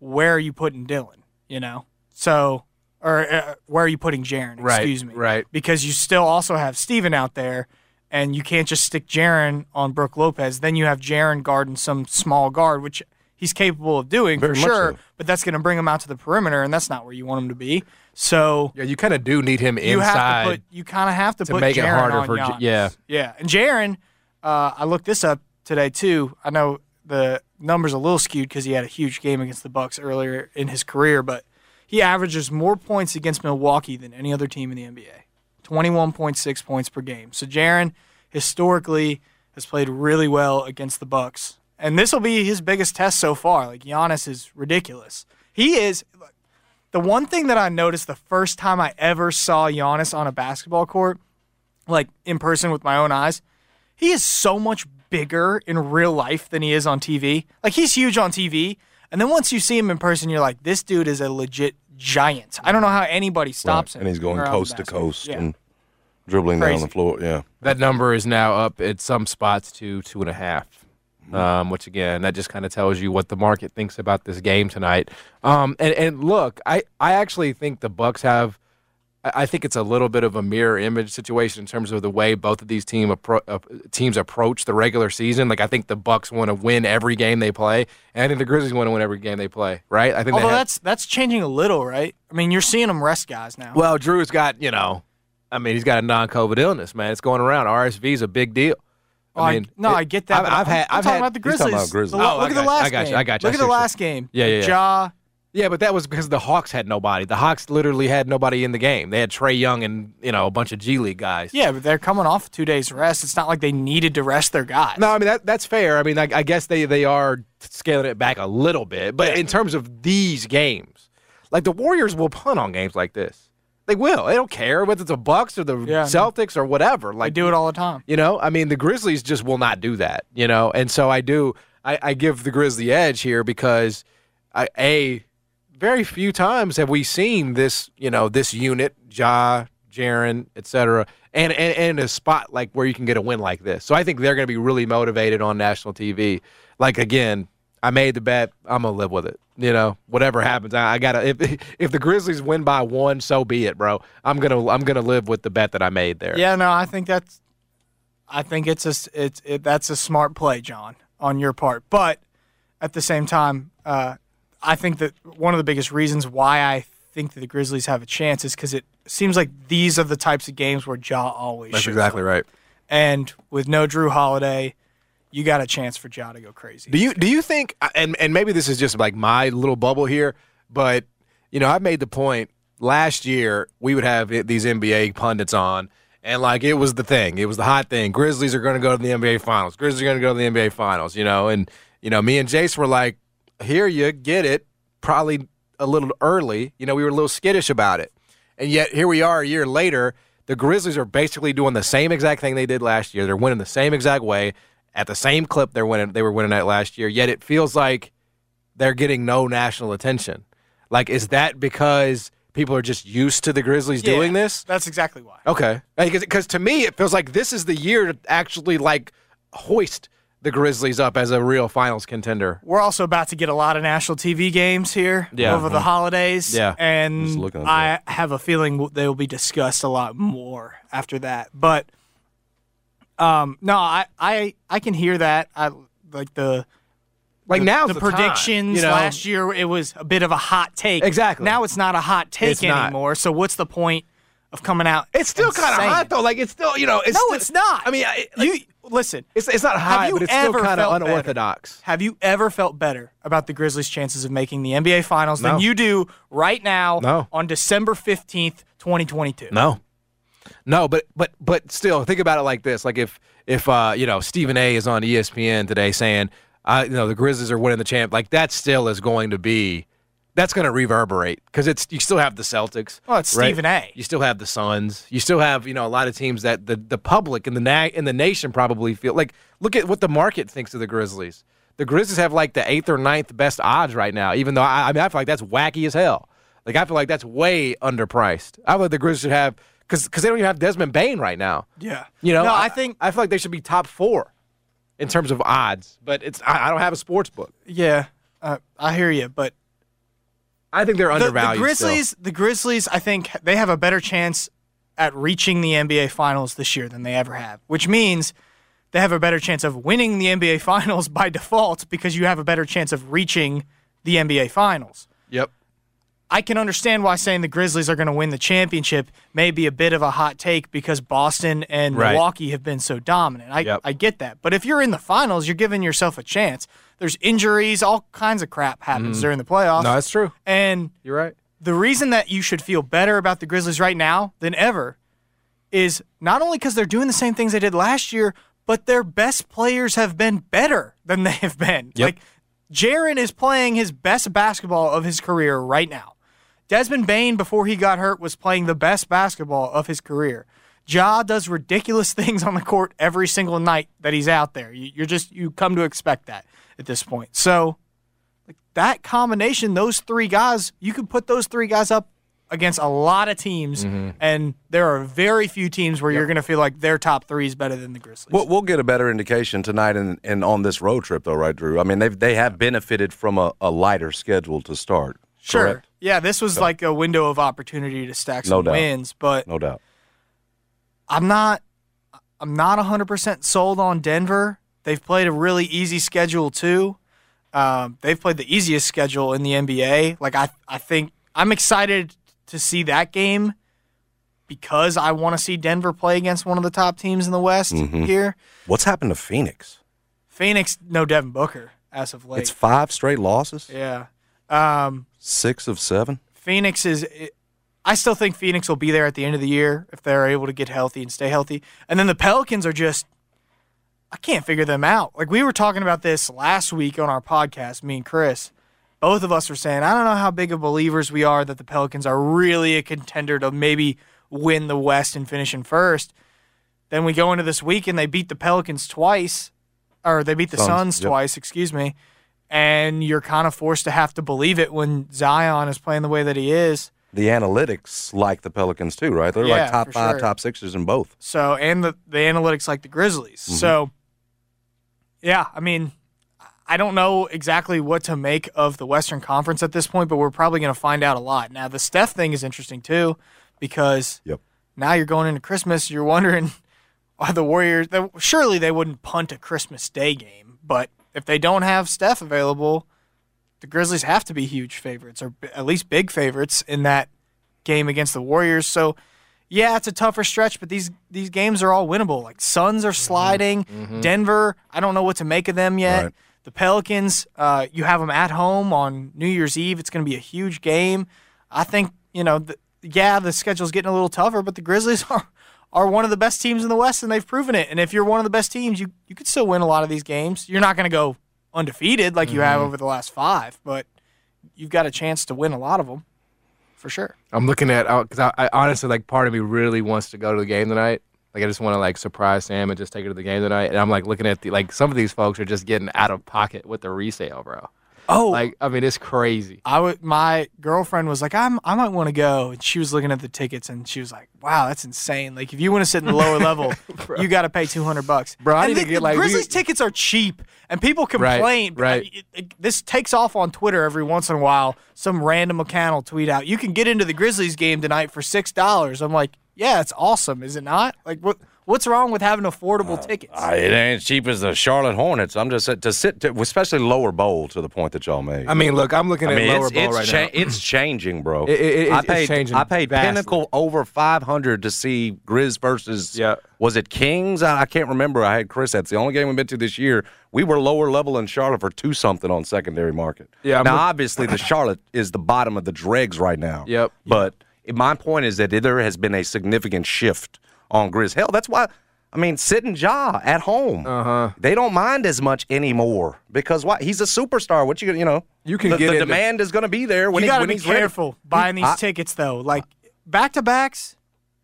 where are you putting Dillon? You know, so or uh, where are you putting Jaren? Right, Excuse me. right. Because you still also have Steven out there, and you can't just stick Jaren on Brook Lopez. Then you have Jaren guarding some small guard, which he's capable of doing Very for sure. so. But that's going to bring him out to the perimeter, and that's not where you want him to be. So Yeah, you kind of do need him you inside. have to put you kind of have to, to put make it harder for Giannis. yeah. yeah and Jaren uh, I looked this up today too I know the numbers a little skewed because he had a huge game against the Bucks earlier in his career but he averages more points against Milwaukee than any other team in the NBA 21.6 points per game. So Jaren historically has played really well against the Bucks. And this will be his biggest test so far. Like Giannis is ridiculous. He is the one thing that I noticed the first time I ever saw Giannis on a basketball court, like in person with my own eyes, he is so much bigger in real life than he is on TV. Like he's huge on TV, and then once you see him in person, you're like, this dude is a legit giant. I don't know how anybody stops Right. him. And he's going coast to coast Yeah. and dribbling down the floor. Yeah. That number is now up at some spots to two and a half. Um, which again, that just kind of tells you what the market thinks about this game tonight. Um, and, and look, I, I actually think the Bucks have. I I think it's a little bit of a mirror image situation in terms of the way both of these team appro- uh, teams approach the regular season. Like I think the Bucks want to win every game they play, and I think the Grizzlies want to win every game they play. Right? I think. Although have- that's that's changing a little, right? I mean, you're seeing them rest guys now. well, Drew's got you know, I mean, he's got a non-COVID illness, man. It's going around. RSV is a big deal. Oh, I- no, it- I get that. I've, but I've had. I'm I've talking had. about the Grizzlies. about Grizzlies. Oh, I look at the got you, I last got you, game. I got you. I Look at the what you're last game. Yeah, yeah, yeah. Ja, Yeah, but that was because the Hawks had nobody. The Hawks literally had nobody in the game. They had Trae Young and you know a bunch of G League guys. Yeah, but they're coming off two days rest. It's not like they needed to rest their guys. No, I mean that that's fair. I mean, I, I guess they they are scaling it back a little bit, but in terms of these games, like the Warriors will punt on games like this. They will. They don't care whether it's the Bucks or the Yeah. Celtics or whatever. They Like do it all the time. You know, I mean, the Grizzlies just will not do that. You know, and so I do. I, I give the Grizzly edge here because, I, a very few times have we seen this. You know, this unit, Ja, Jaren, et cetera, and, and and a spot like where you can get a win like this. So I think they're going to be really motivated on national TV. Like again, I made the bet. I'm gonna live with it. You know, whatever happens, I, I gotta. If if the Grizzlies win by one, so be it, bro. I'm gonna I'm gonna live with the bet that I made there. Yeah, no, I think that's. I think it's a it's it, that's a smart play, John, on your part. But at the same time, uh, I think that one of the biggest reasons why I think that the Grizzlies have a chance is because it seems like these are the types of games where Ja always. That's exactly up. right. And with no Jrue Holiday, you got a chance for Ja to go crazy. Do you do you think and and maybe this is just like my little bubble here, but you know, I've made the point last year we would have these NBA pundits on and like it was the thing. It was the hot thing. Grizzlies are going to go to the NBA finals. Grizzlies are going to go to the NBA finals, you know, and you know, me and Jace were like, "Here you get it." Probably a little early. You know, we were a little skittish about it. And yet here we are a year later. The Grizzlies are basically doing the same exact thing they did last year. They're winning the same exact way at the same clip they're winning they were winning at last year. Yet it feels like they're getting no national attention. Like is that because people are just used to the Grizzlies Yeah, doing this? That's exactly why. Okay. Because to me it feels like this is the year to actually like hoist the Grizzlies up as a real finals contender. We're also about to get a lot of national TV games here Yeah. over the holidays. Yeah. And looking at I have a feeling they will be discussed a lot more after that. But um, no, I, I I can hear that. I like the Like the, now's the, the time, predictions you know? last year. It was a bit of a hot take. Exactly. Now it's not a hot take It's not. anymore. So what's the point of coming out? It's still kind of hot though. Like it's still, you know, it's No, still- it's not. I mean, I, you listen. it's it's not you but it's still kind of felt better? unorthodox. Have you ever felt better about the Grizzlies' chances of making the NBA Finals No. than you do right now No. on December 15th, 2022? No. No, but but but still, think about it like this: like if if uh, you know Stephen A. is on ESPN today saying, uh, you know, the Grizzlies are winning the champ, like that still is going to be, that's going to reverberate because it's you still have the Celtics. Well, it's right? Stephen A. You still have the Suns. You still have you know a lot of teams that the the public and the na- and the nation probably feel like. Look at what the market thinks of the Grizzlies. The Grizzlies have like the eighth or ninth best odds right now, even though I, I mean I feel like that's wacky as hell. Like I feel like that's way underpriced. I feel like the Grizzlies should have because because they don't even have Desmond Bane right now. Yeah. You know, no, I think I feel like they should be top four in terms of odds. But it's I, I don't have a sports book. yeah, uh, I hear you, but I think they're the, undervalued. the still. Grizzlies, the Grizzlies, I think they have a better chance at reaching the NBA Finals this year than they ever have, which means they have a better chance of winning the NBA <laughs> Finals by default because you have a better chance of reaching the NBA Finals. Yep. I can understand why saying the Grizzlies are going to win the championship may be a bit of a hot take because Boston and Right. Milwaukee have been so dominant. I, Yep. I get that. But if you're in the finals, you're giving yourself a chance. There's injuries, all kinds of crap happens mm-hmm. during the playoffs. No, that's true. and You're right. the reason that you should feel better about the Grizzlies right now than ever is not only because they're doing the same things they did last year, but their best players have been better than they have been. Yep. Like, Jaren is playing his best basketball of his career right now. Desmond Bane, before he got hurt, was playing the best basketball of his career. Ja does ridiculous <laughs> things on the court every single night that he's out there. You- You're just you come to expect that at this point. So like that combination, those three guys, you could put those three guys up against a lot of teams, mm-hmm. and there are very few teams where you're going to feel like their top three is better than the Grizzlies. We'll, we'll get a better indication tonight and, and on this road trip, though, right, Drew? I mean, they've they have benefited from a, a lighter schedule to start. sure, correct? yeah, this was like a window of opportunity to stack No some doubt. wins, but No doubt. I'm not I'm not 100% sold on Denver. They've played a really easy schedule too. Um, they've played the easiest schedule in the NBA. Like I I think I'm excited to see that game because I want to see Denver play against one of the top teams in the West Mm-hmm. here. What's happened to Phoenix? Phoenix no Devin Booker as of late. It's five straight losses. yeah. Um, Six of seven. Phoenix is. I still think Phoenix will be there at the end of the year if they're able to get healthy and stay healthy. And then the Pelicans are just. I can't figure them out. Like we were talking about this last week on our podcast, me and Chris. Both of us were saying, I don't know how big of believers we are that the Pelicans are really a contender to maybe win the West and finish in first. Then we go into this week and they beat the Pelicans twice, or they beat the Suns, Suns yep. twice, excuse me. And you're kind of forced to have to believe it when Zion is playing the way that he is. The analytics like the Pelicans too, right? They're Yeah, like top five, sure. top sixes in both. So, and the, the analytics like the Grizzlies. Mm-hmm. So, yeah, I mean, I don't know exactly what to make of the Western Conference at this point, but we're probably going to find out a lot. Now, the Steph thing is interesting too, because Yep. now you're going into Christmas. You're wondering, are the Warriors, they, surely they wouldn't punt a Christmas Day game, but if they don't have Steph available, the Grizzlies have to be huge favorites, or b- at least big favorites in that game against the Warriors. So, yeah, it's a tougher stretch, but these these games are all winnable. Like Suns are sliding. Denver, I don't know what to make of them yet. Right. The Pelicans, uh, you have them at home on New Year's Eve. It's going to be a huge game. I think you know, the, yeah, the schedule's getting a little tougher, but the Grizzlies <laughs> are are one of the best teams in the West, and they've proven it. And if you're one of the best teams, you you could still win a lot of these games. You're not going to go undefeated like you have mm-hmm. over the last five, but you've got a chance to win a lot of them for sure. I'm looking at uh, because I, I honestly like part of me really wants to go to the game tonight. Like I just want to like surprise Sam and just take her to the game tonight. And I'm like looking at the like some of these folks are just getting out of pocket with the resale, bro. Oh, Like I mean, it's crazy. I would. My girlfriend was like, "I'm. I might want to go," and she was looking at the tickets, and she was like, "Wow, that's insane! Like, if you want to sit in the lower <laughs> level, you got to pay two hundred bucks." Bro, I And need to the, get, the like, we- Grizzlies tickets are cheap, and people complain. right. It- it- this takes off on Twitter every once in a while. Some random account will tweet out, "You can get into the Grizzlies game tonight for six dollars." I'm like, "Yeah, it's awesome, is it not? Like, what? What's wrong with having affordable tickets?" Uh, it ain't cheap as the Charlotte Hornets. I'm just to sit, to, especially lower bowl to the point that y'all made. I mean, look, I'm looking I at mean, lower it's, bowl it's, right cha- now. it's changing, bro. It- it- it- I it's paid, changing I paid vastly. Pinnacle over 500 to see Grizz versus, Yeah. was it Kings? I, I can't remember. I had Chris. That's the only game we've been to this year. We were lower level in Charlotte for two something on secondary market. Yeah, I'm Now, look- obviously, the Charlotte is the bottom of the dregs right now. Yep. But my point is that there has been a significant shift on Grizz. Hell, that's why. I mean, sit and Ja at home. Uh-huh. They don't mind as much anymore because why? He's a superstar. What you you know? You can the, get the into- demand is going to be there when you he, got to when be he's ready. careful buying these I- tickets, though. Like back to backs,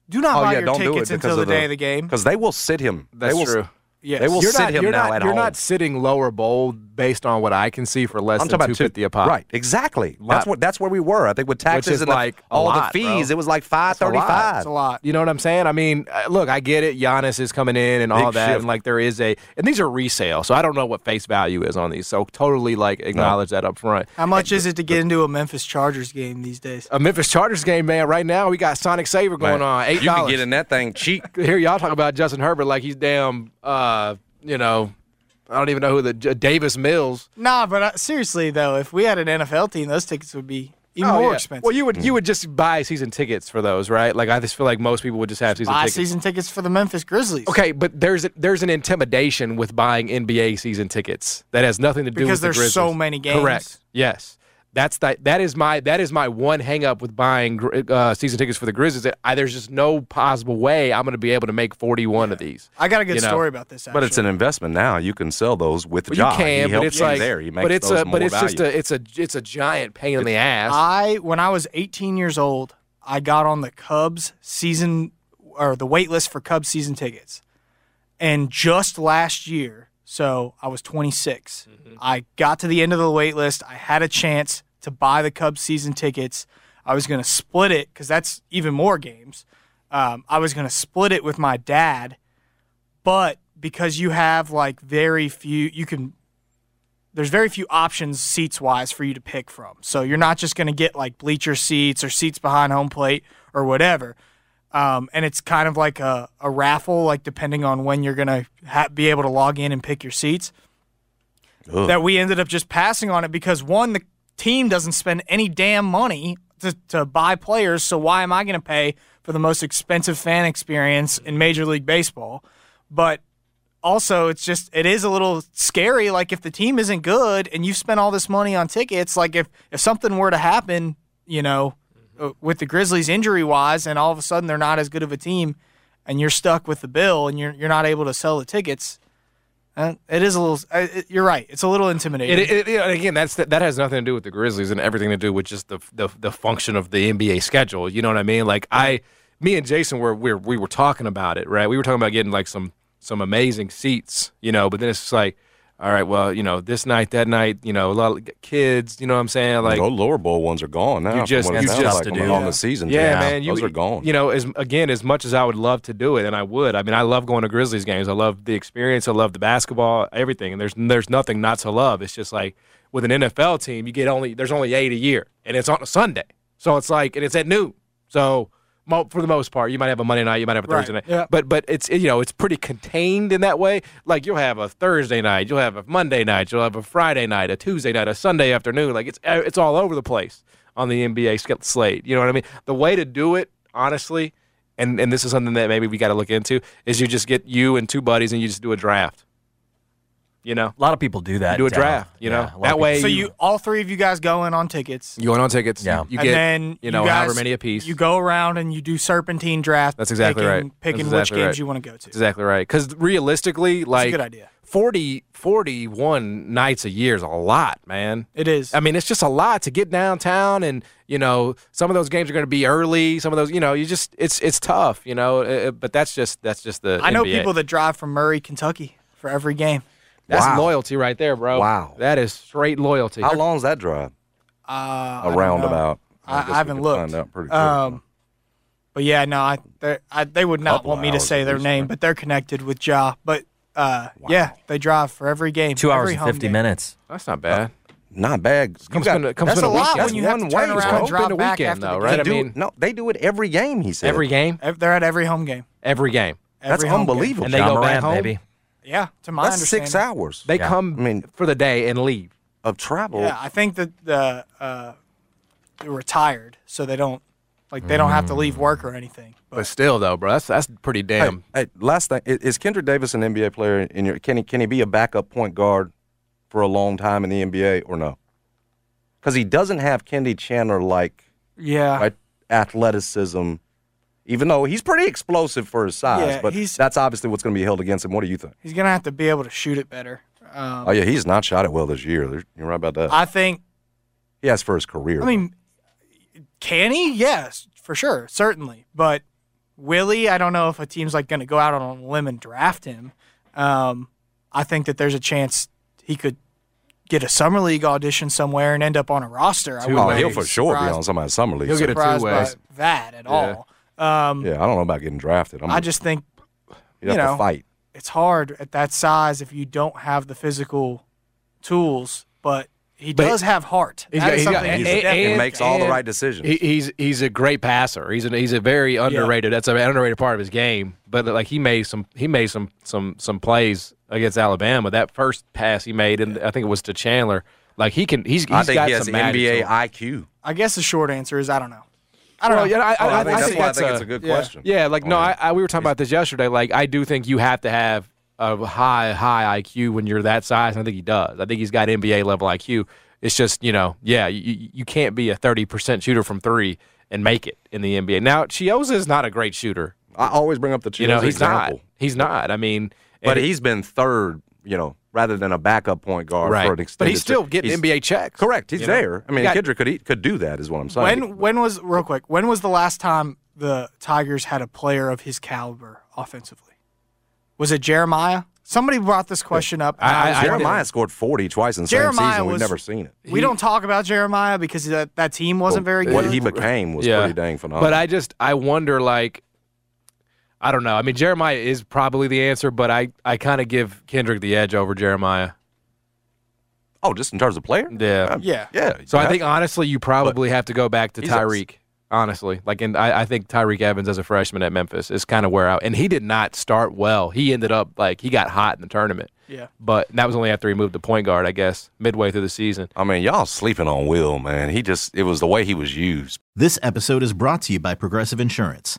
do not Oh buy yeah, your don't do it tickets until the of day of the game. because they will sit him. That's they will, true. Yes. They will You're sit not, him you're now not, at you're home. not sitting lower bowl based on what I can see for less I'm than talking two about fifty a pop. Right, exactly. Lot. That's what that's where we were. I think with taxes and the- like a all lot, the fees, bro. it was like 535. That's a lot. It's a lot. You know what I'm saying? I mean, uh, look, I get it. Giannis is coming in and all that, shift. and like there is a, and these are resale, so I don't know what face value is on these. So totally like acknowledge that up front. How much is it to get into a Memphis Chargers game these days? A Memphis Chargers game, man. Right now, we got Sonic Saver going on. Eight You can get in that thing cheap. <laughs> Here, y'all talk about Justin Herbert like he's damn. Uh, you know, I don't even know who the J- Davis Mills. Nah, but uh, seriously though, if we had an NFL team, those tickets would be even Oh, more yeah. expensive. Well, you would you would just buy season tickets for those, right? Like I just feel like most people would just have season buy tickets. season tickets for the Memphis Grizzlies. Okay, but there's there's an intimidation with buying NBA season tickets that has nothing to do Because with the there's Grizzlies. so many games. Correct. Yes. That's that. That is my that is my one hang up with buying uh, season tickets for the Grizzlies. That I, there's just no possible way I'm going to be able to make 41 of these. I got a good You know. story about this. Actually. But it's an investment now. You can sell those with Well, Ja. you can, he but it's like, there. He makes but it's those a, more but it's value. just a, it's a, it's a giant pain in the ass. I when I was 18 years old, I got on the Cubs season or the wait list for Cubs season tickets. And just last year, so I was 26, I got to the end of the wait list. I had a chance to buy the Cubs season tickets. I was going to split it because that's even more games. Um, I was going to split it with my dad, but because you have like very few, you can there's very few options seats wise for you to pick from. So you're not just going to get like bleacher seats or seats behind home plate or whatever. Um, and it's kind of like a, a raffle, like depending on when you're going to ha- be able to log in and pick your seats. That we ended up just passing on it because one, the team doesn't spend any damn money to, to buy players. So why am I going to pay for the most expensive fan experience in Major League Baseball? But also it's just it is a little scary. Like if the team isn't good and you've spent all this money on tickets, like if if something were to happen, you know, with the Grizzlies injury wise, and all of a sudden they're not as good of a team, and you're stuck with the bill and you're you're not able to sell the tickets. Uh, it is a little. Uh, it, you're right. It's a little intimidating. It, it, it- again, that's that has nothing to do with the Grizzlies and everything to do with just the, the the function of the NBA schedule. You know what I mean? Like I, me and Jason were we were, we were talking about it, right? We were talking about getting like some some amazing seats, you know. But then it's like, all right, well, you know, this night, that night, you know, a lot of kids. You know what I'm saying? Like those lower bowl ones are gone now. You just- you just like to do. on Yeah. the season. Yeah, tickets. man, you, those are gone. You know, as again, as much as I would love to do it, and I would. I mean, I love going to Grizzlies games. I love the experience. I love the basketball, everything. And there's there's nothing not to love. It's just like with an NFL team, you get only there's only eight a year, and it's on a Sunday, so it's like and it's at noon. So for the most part, you might have a Monday night, you might have a Right, Thursday night, yeah. but but it's you know it's pretty contained in that way. Like you'll have a Thursday night, you'll have a Monday night, you'll have a Friday night, a Tuesday night, a Sunday afternoon. Like it's it's all over the place on the NBA slate. You know what I mean? The way to do it, honestly, and and this is something that maybe we got to look into, is you just get you and two buddies and you just do a draft. You know, A lot of people do that. do a down. draft. You Yeah, know, a lot that people- way so you all three of you guys go in on tickets. you going on tickets. Yeah. you and get then you know guys, however many a piece. You go around and you do serpentine draft. That's exactly picking, right. Picking That's which exactly games right. you want to go to. That's exactly right. Because realistically, It's a like good idea. 40, 41 nights a year is a lot, man. It is. I mean, it's just a lot to get downtown, and you know, some of those games are going to be early. Some of those, you know, you just it's it's tough, you know. uh, But that's just that's just the. I know NBA. people that drive from Murray, Kentucky for every game. That's Wow. loyalty right there, bro. Wow. that is straight loyalty. How long's that drive? Uh, I A don't roundabout. know. I, I haven't looked. Find out pretty quick. Um, but yeah, no, I, they- I they would not want me to say their name, right? but they're connected with Ja. But uh, yeah, they drive for every game. Two hours every and 50 game. minutes. that's not bad. Not bad. Comes got- from a- comes that's a a lot weekend. when you have have to one turn way. around and drop Been a back weekend, after the though, game. right? They I do- mean- no, they do it every game. He said Every game, They're at every home game. every game, That's Every home game. unbelievable. And they John go back home? baby. Yeah, to my That's six hours they Yeah. come I mean- for the day and leave. of travel. Yeah, I think that the uh, they're retired, so they don't like they don't have to leave work or anything. But But still, though, bro, that's that's pretty damn. hey, last thing is, is Kendric Davis an NBA player? In your can he can he be a backup point guard for a long time in the NBA or no? Because he doesn't have Kennedy Chandler like yeah, right, athleticism, even though he's pretty explosive for his size. Yeah, but he's- that's obviously what's going to be held against him. What do you think? he's gonna have to be able to shoot it better. Um, Oh yeah, he's not shot it well this year. You're right about that. I think. he has for his career. I mean, can he? Yes, for sure, certainly. But Willie, I don't know if a team's like going to go out on a limb and draft him. Um, I think that there's a chance he could get a summer league audition somewhere and end up on a roster. I Two oh, wouldn't he'll for sure be on somebody's summer league. He'll get a surprised by two-way. that at Yeah. all. Um, yeah, I don't know about getting drafted. I'm, I just think you have you to know, fight. it's hard at that size if you don't have the physical tools, but he But does have heart. he's That got- is he's got- something and- and- He and- makes all the right decisions. He, he's he's a great passer. He's an, he's a very underrated. That's an underrated part of his game. But like he made some he made some some some plays against Alabama. That first pass he made, and I think it was to Chandler. Like he can he's, he's I think got he has some NBA to. IQ. I guess the short answer is I don't know. I don't Well, know. yeah, I, I, Oh, I, I think I that's think why I that's think a, it's a good yeah. question. Yeah, like no, Oh, I, I we were talking about this yesterday. Like I do think you have to have a high high IQ when you're that size. And I think he does. I think he's got NBA level IQ. It's just you know, yeah, you, you- you can't be a thirty percent shooter from three and make it in the NBA. Now Chioza is not a great shooter. I always bring up the You know, he's example. not. He's not. I mean, But and it- he's been third, you know, rather than a backup point guard right. for an extended. But he's still getting He's- NBA checks. Correct. He's you know? there. I mean, got- Kendric could he, could do that. Is what I'm saying. when when was real quick? When was the last time the Tigers had a player of his caliber offensively? Was it Jeremiah? Somebody brought this question up. and I- was I- Jeremiah scored 40 twice in the same season. We've was- never seen it. we don't talk about Jeremiah because that, that team wasn't very good. What he became was Yeah. pretty dang phenomenal. But I just I wonder like I don't know. I mean Jeremiah is probably the answer, but I I kind of give Kendric the edge over Jeremiah. oh, just in terms of player, Yeah. Um, Yeah. yeah. So I yeah. think honestly, you probably have to go back to Tyreke. Honestly, like, and I, I think Tyreke Evans as a freshman at Memphis is kind of where out, and he did not start well. He ended up like he got hot in the tournament, Yeah. but that was only after he moved to point guard, I guess, midway through the season. I mean, y'all sleeping on Will, man. He just it was the way he was used. This episode is brought to you by Progressive Insurance.